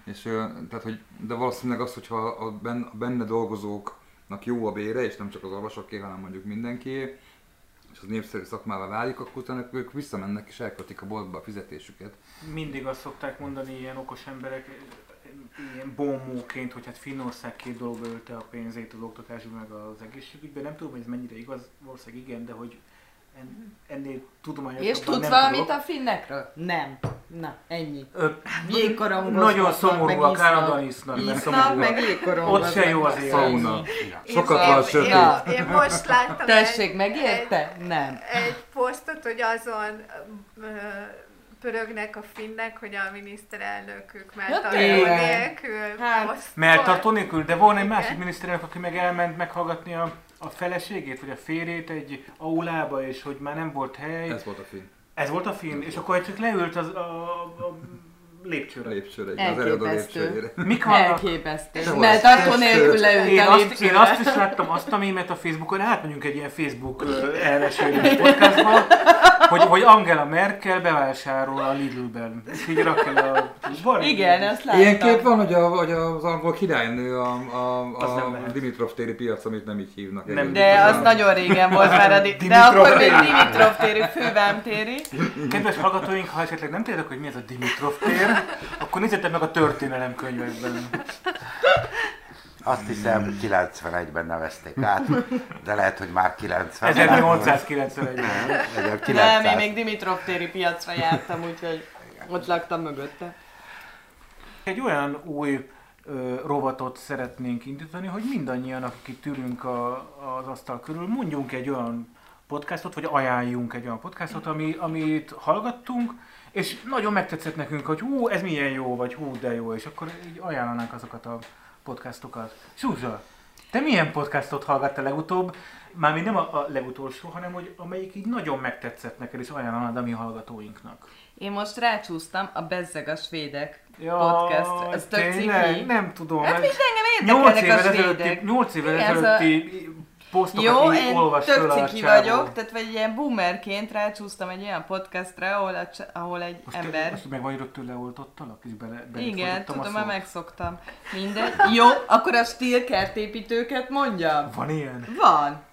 És, tehát, hogy, de valószínűleg az, hogyha a benne, a benne dolgozóknak jó a bére, és nem csak az orvosoké, hanem mondjuk mindenki, és az népszerű szakmává válik, akkor utána ők visszamennek és elköltik a boltba a fizetésüket. Mindig azt szokták mondani ilyen okos emberek, ilyen bombóként, hogy hát Finnország két dologba ölte a pénzét az oktatásban meg az egészségügyben. Nem tudom, hogy ez mennyire igaz, valószínűleg igen, de hogy en, ennél tudományosabban És tudsz valamit tudok. a finnekről? Nem. Na, ennyi. Ö, Jégkorongoznak, Nagyon szomorúak, állandóan isznak, Isznak, meg jégkorongoznak. Ott se jó az. Én- Sokat van sötét. én, én most láttam Tessék, egy, megérte? Nem. egy posztot, hogy azon ö, pörögnek a finnek, hogy a miniszterelnökük Ja, melltartó nélkül Hát. Melltartó nélkül, de volna egy másik miniszterelnök, aki meg elment meghallgatni a, a feleségét, vagy a férjét egy aulába, és hogy már nem volt hely. Ez volt a film. Ez volt a film, és akkor csak leült az, a, a lépcsőre. Lépcsőre, igen, az előadó lépcsőjére. Mik vannak? Elképesztő. Mert attól nélkül leült Én a azt, én lépcsőre. azt is láttam, azt a mémet a Facebookon, átmegyünk egy ilyen Facebook ö, elmesélő podcastba, hogy, hogy Angela Merkel bevásárol a Lidl-ben. Így rak el a... Van, Igen, azt láttam. Ilyen kép van, hogy, a, hogy az angol királynő a, a, Az a lehet. Dimitrov téri piac, amit nem így hívnak. Nem. De az A- nagyon régen volt már a di- De Dimitrov akkor még. Dimitrov téri, fővám téri. Kedves hallgatóink, ha esetleg nem tudjátok, hogy mi ez a Dimitrov tér, akkor nézzétek meg a történelemkönyvekben. Azt hiszem 91-ben nevezték át, de lehet, hogy már 90 1891-ben. Nem, én még Dimitrov téri piacra jártam, úgyhogy ott laktam mögötte. Egy olyan új ö, rovatot szeretnénk indítani, hogy mindannyian, akik itt ülünk a, az asztal körül, mondjunk egy olyan podcastot, vagy ajánljunk egy olyan podcastot, ami, amit hallgattunk, és nagyon megtetszett nekünk, hogy hú, ez milyen jó, vagy hú, de jó, és akkor így ajánlanánk azokat a podcastokat. Zsuzsa, te milyen podcastot hallgattál legutóbb? Mármint nem a, a legutolsó, hanem hogy amelyik így nagyon megtetszett neked, és ajánlanád a mi hallgatóinknak. Én most rácsúsztam a Bezzeg a svédek Jaj, podcast. Az tök ciki. Nem tudom. Hát ez- mind engem érdekelnek évvel a svédek. évvel Igen, ez a- ezelőtti posztokat Jó, így én olvas tök ciki vagyok, tehát vagy ilyen boomerként rácsúsztam egy olyan podcastra, ahol, a, ahol egy Most, ember... most meg vagy rögtön leoltottalak, és bele, bele Igen, tudom, már megszoktam. Mindegy. Jó, akkor a stíl kertépítőket mondjam. Van ilyen? Van.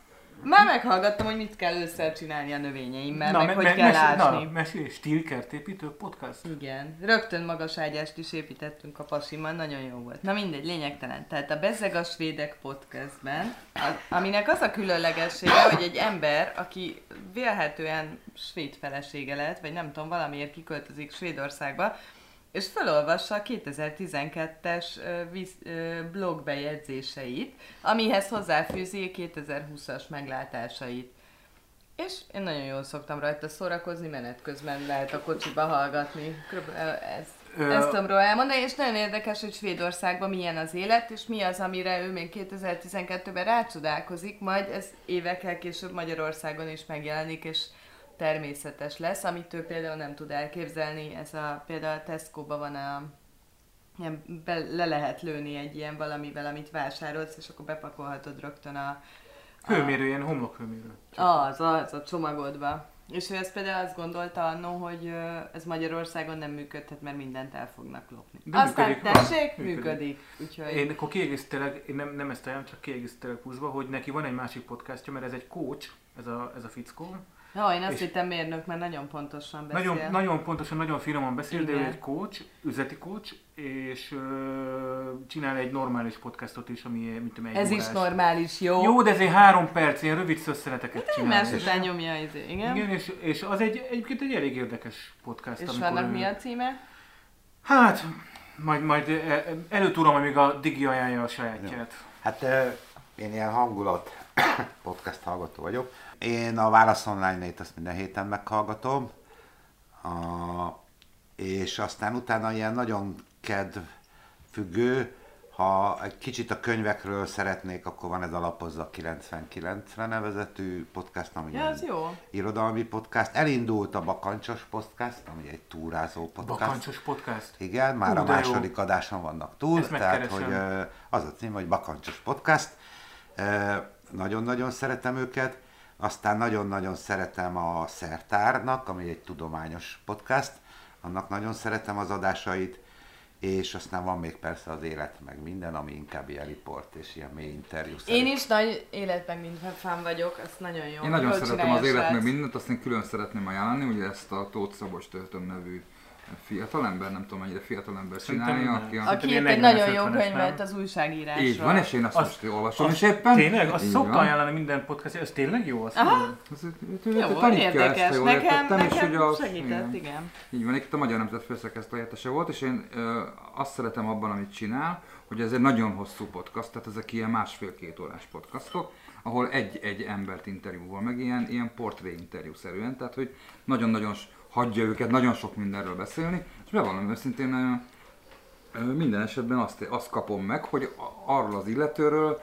Már meghallgattam, hogy mit kell ősszel csinálni a növényeimmel, meg me- hogy me- kell mesélj- ásni. Na, mesélj, stílkertépítő podcast? Igen, rögtön magas ágyást is építettünk a pasimmal, nagyon jó volt. Na mindegy, lényegtelen. Tehát a Bezeg a Svédek podcastben, az, aminek az a különlegessége, hogy egy ember, aki vélhetően svéd felesége lett, vagy nem tudom, valamiért kiköltözik Svédországba, és felolvassa a 2012-es ö, víz- ö, blogbejegyzéseit, amihez hozzáfűzi 2020-as meglátásait. És én nagyon jól szoktam rajta szórakozni, menet közben lehet a kocsiba hallgatni. Ez, Ö- ezt tudom róla elmondani, és nagyon érdekes, hogy Svédországban milyen az élet, és mi az, amire ő még 2012-ben rácsodálkozik, majd ez évekkel később Magyarországon is megjelenik, és természetes lesz, amit ő például nem tud elképzelni. Ez a, például a Tesco-ban van a ilyen be, le lehet lőni egy ilyen valamivel, amit vásárolsz, és akkor bepakolhatod rögtön a, Hőmérő, ilyen homlokhőmérő. az, az, a csomagodba. És ő ezt például azt gondolta annó, hogy ez Magyarországon nem működhet, mert mindent el fognak lopni. De Aztán működik, tessék, működik. Működik. Úgyhogy Én akkor kiegészítelek, én nem, nem ezt ajánlom, csak kiegészítelek pluszba, hogy neki van egy másik podcastja, mert ez egy coach, ez a, ez a fickó. Jó, én azt hittem mérnök, mert nagyon pontosan beszél. Nagyon, nagyon pontosan, nagyon finoman beszél, de ő Igen. egy coach, üzleti coach, és ö, csinál egy normális podcastot is, ami mint tudom, egy Ez is órás. normális, jó? Jó, de ez egy három perc, ilyen rövid szösszeneteket csinál. Egymás És- után nyomja, izé, igen. Igen, és, és az egy, egyébként egy elég érdekes podcast. És vannak ő- mi a címe? Hát, majd, majd e- előtúrom, amíg a Digi ajánlja a sajátját. Hát ö, én ilyen hangulat podcast hallgató vagyok. Én a Válasz Online-nét azt minden héten meghallgatom, a, és aztán utána ilyen nagyon kedvfüggő, ha egy kicsit a könyvekről szeretnék, akkor van ez a Lapozza 99-re nevezetű podcast, ami Ja, az jó. irodalmi podcast. Elindult a Bakancsos podcast, ami egy túrázó podcast. Bakancsos podcast. Igen, már Hú, a de jó. második adáson vannak túl, Ezt tehát megkeresem. hogy az a cím, hogy Bakancsos Podcast. Nagyon-nagyon szeretem őket. Aztán nagyon-nagyon szeretem a Szertárnak, ami egy tudományos podcast. Annak nagyon szeretem az adásait. És aztán van még persze az élet, meg minden, ami inkább ilyen riport és ilyen mély interjú. Én is nagy életben minden fán vagyok, az nagyon jó. Én nagyon Jól szeretem az élet meg mindent, azt én külön szeretném ajánlani, ugye ezt a Tóth Szabos Töltöm nevű fiatalember, nem tudom mennyire fiatalember Szerintem csinálja, aki a... Aki írt egy nagyon 40-es, jó 50-es, könyvet az újságírásról. Így van, és én azt Az- most olvasom is éppen. Tényleg? Azt szokta ajánlani minden podcast, ez tényleg jó? Azt Aha. Ez, Jó, ezt, érdekes. jól Nekem, és nekem az- segített, igen. igen. Így van, itt a Magyar Nemzet főszerkesztő helyettese volt, és én azt szeretem abban, amit csinál, hogy ez egy nagyon hosszú podcast, tehát ezek ilyen másfél-két órás podcastok, ahol egy-egy embert interjúval, meg ilyen, ilyen portré interjú szerűen, tehát hogy nagyon-nagyon hagyja őket nagyon sok mindenről beszélni, és bevallom őszintén, minden esetben azt, azt kapom meg, hogy arról az illetőről,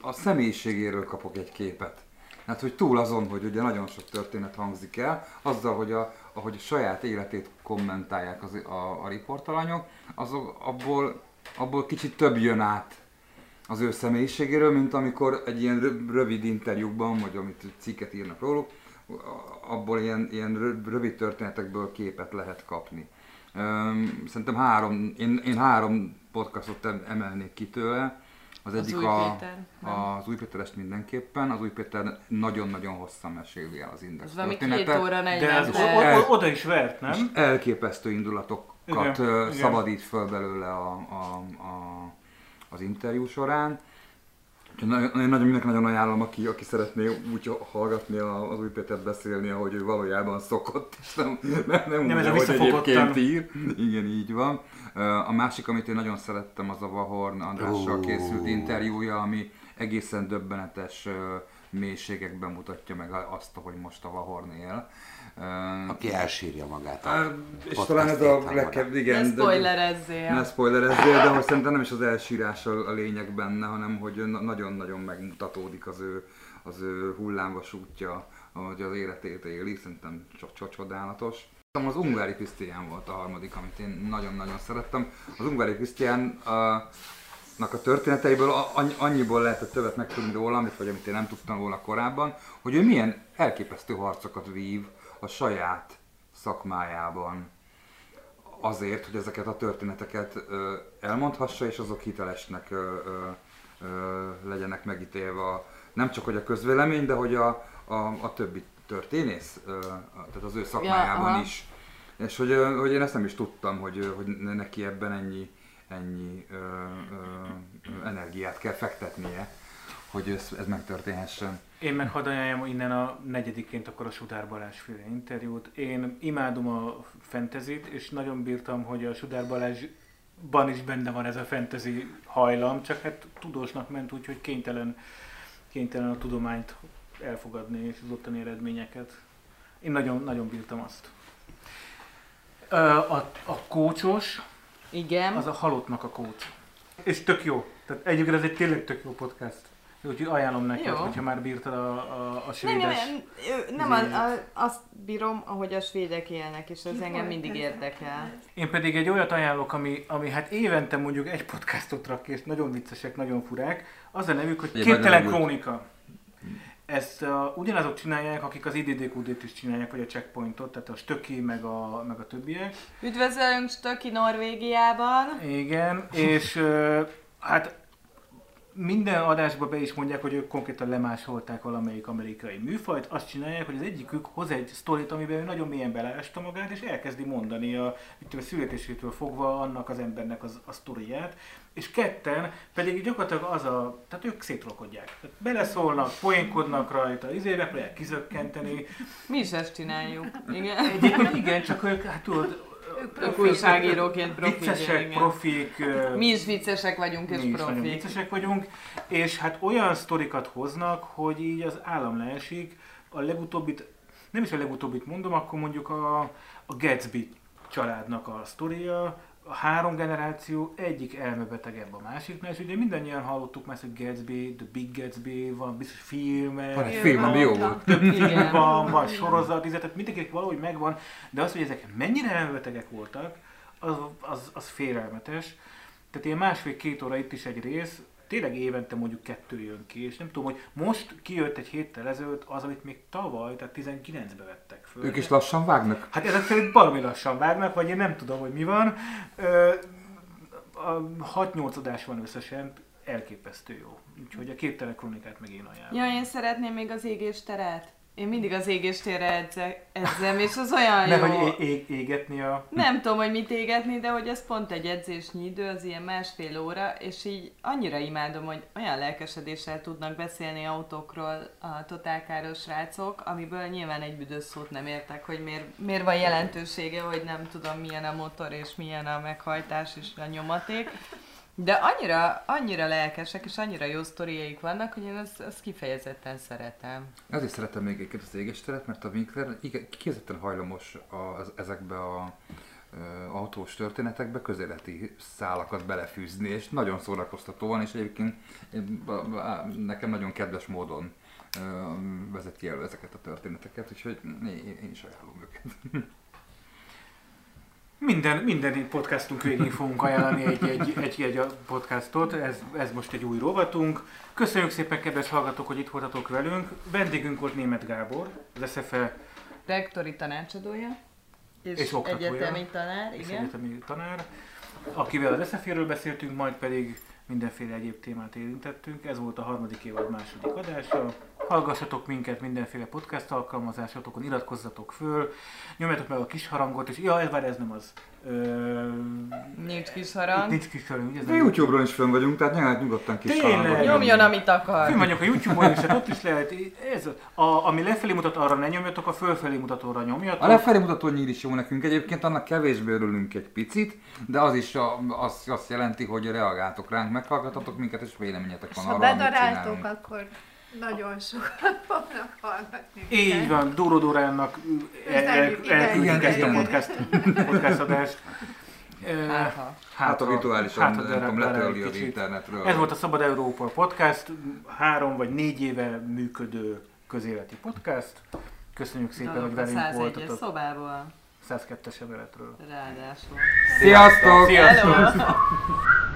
a személyiségéről kapok egy képet. Hát, hogy túl azon, hogy ugye nagyon sok történet hangzik el, azzal, hogy a, ahogy a saját életét kommentálják az, a, a riportalanyok, azok, abból, abból kicsit több jön át az ő személyiségéről, mint amikor egy ilyen rö- rövid interjúkban, vagy amit cikket írnak róluk, abból ilyen, ilyen rö- rövid történetekből képet lehet kapni. Szerintem három, én, én három podcastot em- emelnék ki tőle. Az, Az egyik Új a, Péter, nem? az Új Péterest mindenképpen. Az Új Péter nagyon-nagyon hosszan meséli el az index Ez valami két óra, De 40 az o- perc. o- oda is vert, És nem? elképesztő indulatokat Igen, ö, igen. szabadít föl belőle a, a, a, az interjú során. Én nagyon, mindenki nagyon ajánlom, aki, aki szeretné úgy hallgatni a- az új Pétert beszélni, ahogy ő valójában szokott, és nem, nem, nem, Nem úgy, ahogy egyébként ír. Igen, így van. A másik, amit én nagyon szerettem, az a Vahorn Andrással Ó. készült interjúja, ami egészen döbbenetes mélységekben mutatja meg azt, ahogy most a Vahorn él. Aki elsírja magát. a És talán ez a legkebb, igen. Ne de- spoilerezzél. Ne spoilerezzél, de hogy szerintem nem is az elsírás a, a lényeg benne, hanem hogy na- nagyon-nagyon megmutatódik az ő, az ő hullámvasútja, ahogy az életét éli, szerintem csodálatos. Az Ungvári Krisztián volt a harmadik, amit én nagyon-nagyon szerettem. Az Ungvári Krisztián nak a történeteiből annyiból lehetett többet megtudni róla, amit, vagy amit én nem tudtam volna korábban, hogy ő milyen elképesztő harcokat vív a saját szakmájában azért, hogy ezeket a történeteket elmondhassa, és azok hitelesnek legyenek megítélve nem csak hogy a közvélemény, de hogy a, a, a többi történész, tehát az ő szakmájában aha. is. És hogy, hogy én ezt nem is tudtam, hogy, hogy ne- neki ebben ennyi, ennyi ö, ö, energiát kell fektetnie, hogy ez, ez megtörténhessen. Én meg hadd ajánljam innen a negyediként akkor a Sudár Balázs féle interjút. Én imádom a fentezit, és nagyon bírtam, hogy a Sudár Balázsban is benne van ez a fantasy hajlam, csak hát tudósnak ment, úgyhogy kénytelen, kénytelen a tudományt elfogadni és az ottani eredményeket. Én nagyon, nagyon bírtam azt. A, a kócsos, Igen. az a halottnak a kócs. És tök jó. Tehát egyébként ez egy tényleg tök jó podcast. Úgyhogy ajánlom neked, Jó. hogyha már bírtad a, a, a Nem, svédes. nem, nem, nem a, a, azt bírom, ahogy a svédek élnek, és ez Ki engem mindig érdekel. Én pedig egy olyat ajánlok, ami, ami hát évente mondjuk egy podcastot rak és nagyon viccesek, nagyon furák. Az a nevük, hogy Képtelen Krónika. Ezt uh, ugyanazok csinálják, akik az IDDQD-t is csinálják, vagy a Checkpointot, tehát a Stöki, meg a, meg a többiek. Üdvözlünk Stöki Norvégiában. Igen, és uh, hát minden adásban be is mondják, hogy ők konkrétan lemásolták valamelyik amerikai műfajt. Azt csinálják, hogy az egyikük hoz egy sztorit, amiben ő nagyon mélyen beleásta magát, és elkezdi mondani a, tudom, a születésétől fogva annak az embernek az, a sztoriát. És ketten pedig gyakorlatilag az a, tehát ők szétrokodják. Tehát beleszólnak, poénkodnak rajta, izé megpróbálják kizökkenteni. Mi is ezt csináljuk. Igen. Egyébként igen, csak ők, hát tudod, Ők újságíróként profik. viccesek, igen. profik, Mi is viccesek vagyunk, és mi is profik. viccesek vagyunk, és hát olyan sztorikat hoznak, hogy így az állam leesik. A legutóbbit, nem is a legutóbbit mondom, akkor mondjuk a, a Gatsby családnak a sztoria, a három generáció egyik elmebetegebb a másiknál, és ugye mindannyian hallottuk már, hogy Gatsby, The Big Gatsby, van biztos filmek, Van egy Jó, film, ami jó volt. több film van, van sorozat, tehát mindenkinek valahogy megvan, de az, hogy ezek mennyire elmebetegek voltak, az, az, az félelmetes. Tehát ilyen másfél-két óra itt is egy rész, tényleg évente mondjuk kettő jön ki, és nem tudom, hogy most kijött egy héttel ezelőtt az, amit még tavaly, tehát 19-be vettek föl. Ők is lassan vágnak. Hát ezek szerint baromi lassan vágnak, vagy én nem tudom, hogy mi van. Ö, a 6-8 adás van összesen, elképesztő jó. Úgyhogy a képtelen kronikát meg én ajánlom. Ja, én szeretném még az égésteret. Én mindig az égéstérre edze, edzem, és az olyan Ne, jó. hogy é- é- égetni a... Nem tudom, hogy mit égetni, de hogy ez pont egy edzésnyi idő, az ilyen másfél óra, és így annyira imádom, hogy olyan lelkesedéssel tudnak beszélni autókról a totálkáros srácok, amiből nyilván egy büdös szót nem értek, hogy miért, miért van jelentősége, hogy nem tudom milyen a motor és milyen a meghajtás és a nyomaték. De annyira, annyira lelkesek és annyira jó sztoriaik vannak, hogy én ezt, ezt kifejezetten szeretem. Ezért szeretem még egyébként az égésteret, mert a Winkler kifejezetten hajlamos az, ezekbe a autós történetekbe közéleti szálakat belefűzni, és nagyon szórakoztató van, és egyébként én- a- a- nekem nagyon kedves módon vezeti elő ezeket a történeteket, úgyhogy én is ajánlom őket. Minden, minden podcastunk végén fogunk ajánlani egy, egy, egy, egy podcastot, ez, ez most egy új rovatunk. Köszönjük szépen, kedves hallgatók, hogy itt voltatok velünk. Vendégünk volt Német Gábor, az SFE Rektori tanácsadója. És, És oktatója. egyetemi tanár, és igen. egyetemi tanár, akivel az SFE-ről beszéltünk, majd pedig mindenféle egyéb témát érintettünk. Ez volt a harmadik évad második adása. Hallgassatok minket mindenféle podcast alkalmazásotokon, iratkozzatok föl, nyomjátok meg a kis harangot, és ja, ez, várj, ez nem az. Ö, Nincs kis itt harang. nincs kis harang, ugye? nem- YouTube-ron is fönn vagyunk, tehát nyilván nyugodtan kis Tényleg? harangot Nyomjon, amit akar. Fönn vagyok a YouTube-on is, hát ott is lehet. Ez, a, ami lefelé mutat, arra ne nyomjatok, a fölfelé mutatóra nyomjatok. A lefelé mutató nyíl is jó nekünk egyébként, annak kevésbé örülünk egy picit, de az is a, az, azt jelenti, hogy reagáltok ránk, meghallgatatok minket, és véleményetek van arra, amit csinálunk. akkor nagyon sokat fognak hallgatni. Így van, Dóró Dórának el, el, elküldjük ezt a podcast, podcast adást. Ö, Áha. Hát a virtuálisan, hát, nem tudom, letörli az internetről. Ez volt a Szabad Európa podcast, három vagy négy éve működő közéleti podcast. Köszönjük szépen, hogy Dalok a velünk 101-es voltatok szobából. 102-es emeletről. Ráadásul. Sziasztok! Sziasztok! Hello!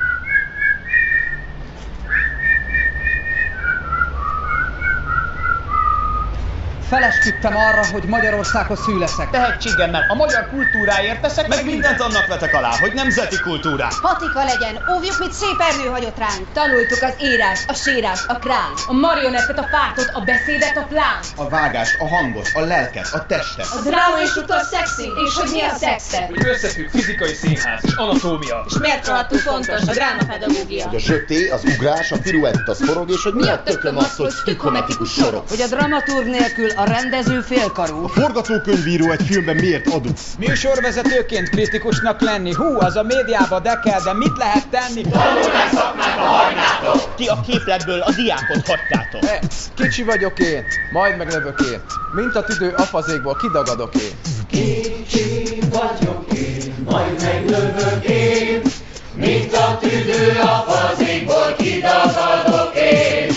Felesküdtem arra, hogy Magyarországhoz szüleszek. Tehetségemmel a magyar kultúráért teszek meg mindent annak vetek alá, hogy nemzeti kultúrák. Patika legyen, óvjuk, mit szép ernő hagyott ránk. Tanultuk az írás, a sírás, a krán, a marionettet, a pártot, a beszédet, a plán. A vágás, a hangot, a lelket, a testet. A dráma és utol szexi, és hogy mi a szexet. Hogy összefügg fizikai színház és anatómia. És miért rohadtul fontos a drámapedagógia? Hogy a zsöté, az ugrás, a piruett, az forog, és hogy mi a tököm az, hogy sztikometikus sorok. Hogy a dramaturg nélkül a rendező félkarú. A forgatókönyvíró egy filmben miért adunk? Műsorvezetőként kritikusnak lenni, hú, az a médiába de kell, de mit lehet tenni? Tanulj meg szakmát a hajnátok! Ki a képletből a diákot hagytátok. E, kicsi vagyok én, majd meglövök én, mint a tüdő afazékból kidagadok én. Kicsi vagyok én, majd meglövök én, mint a tüdő afazékból kidagadok én.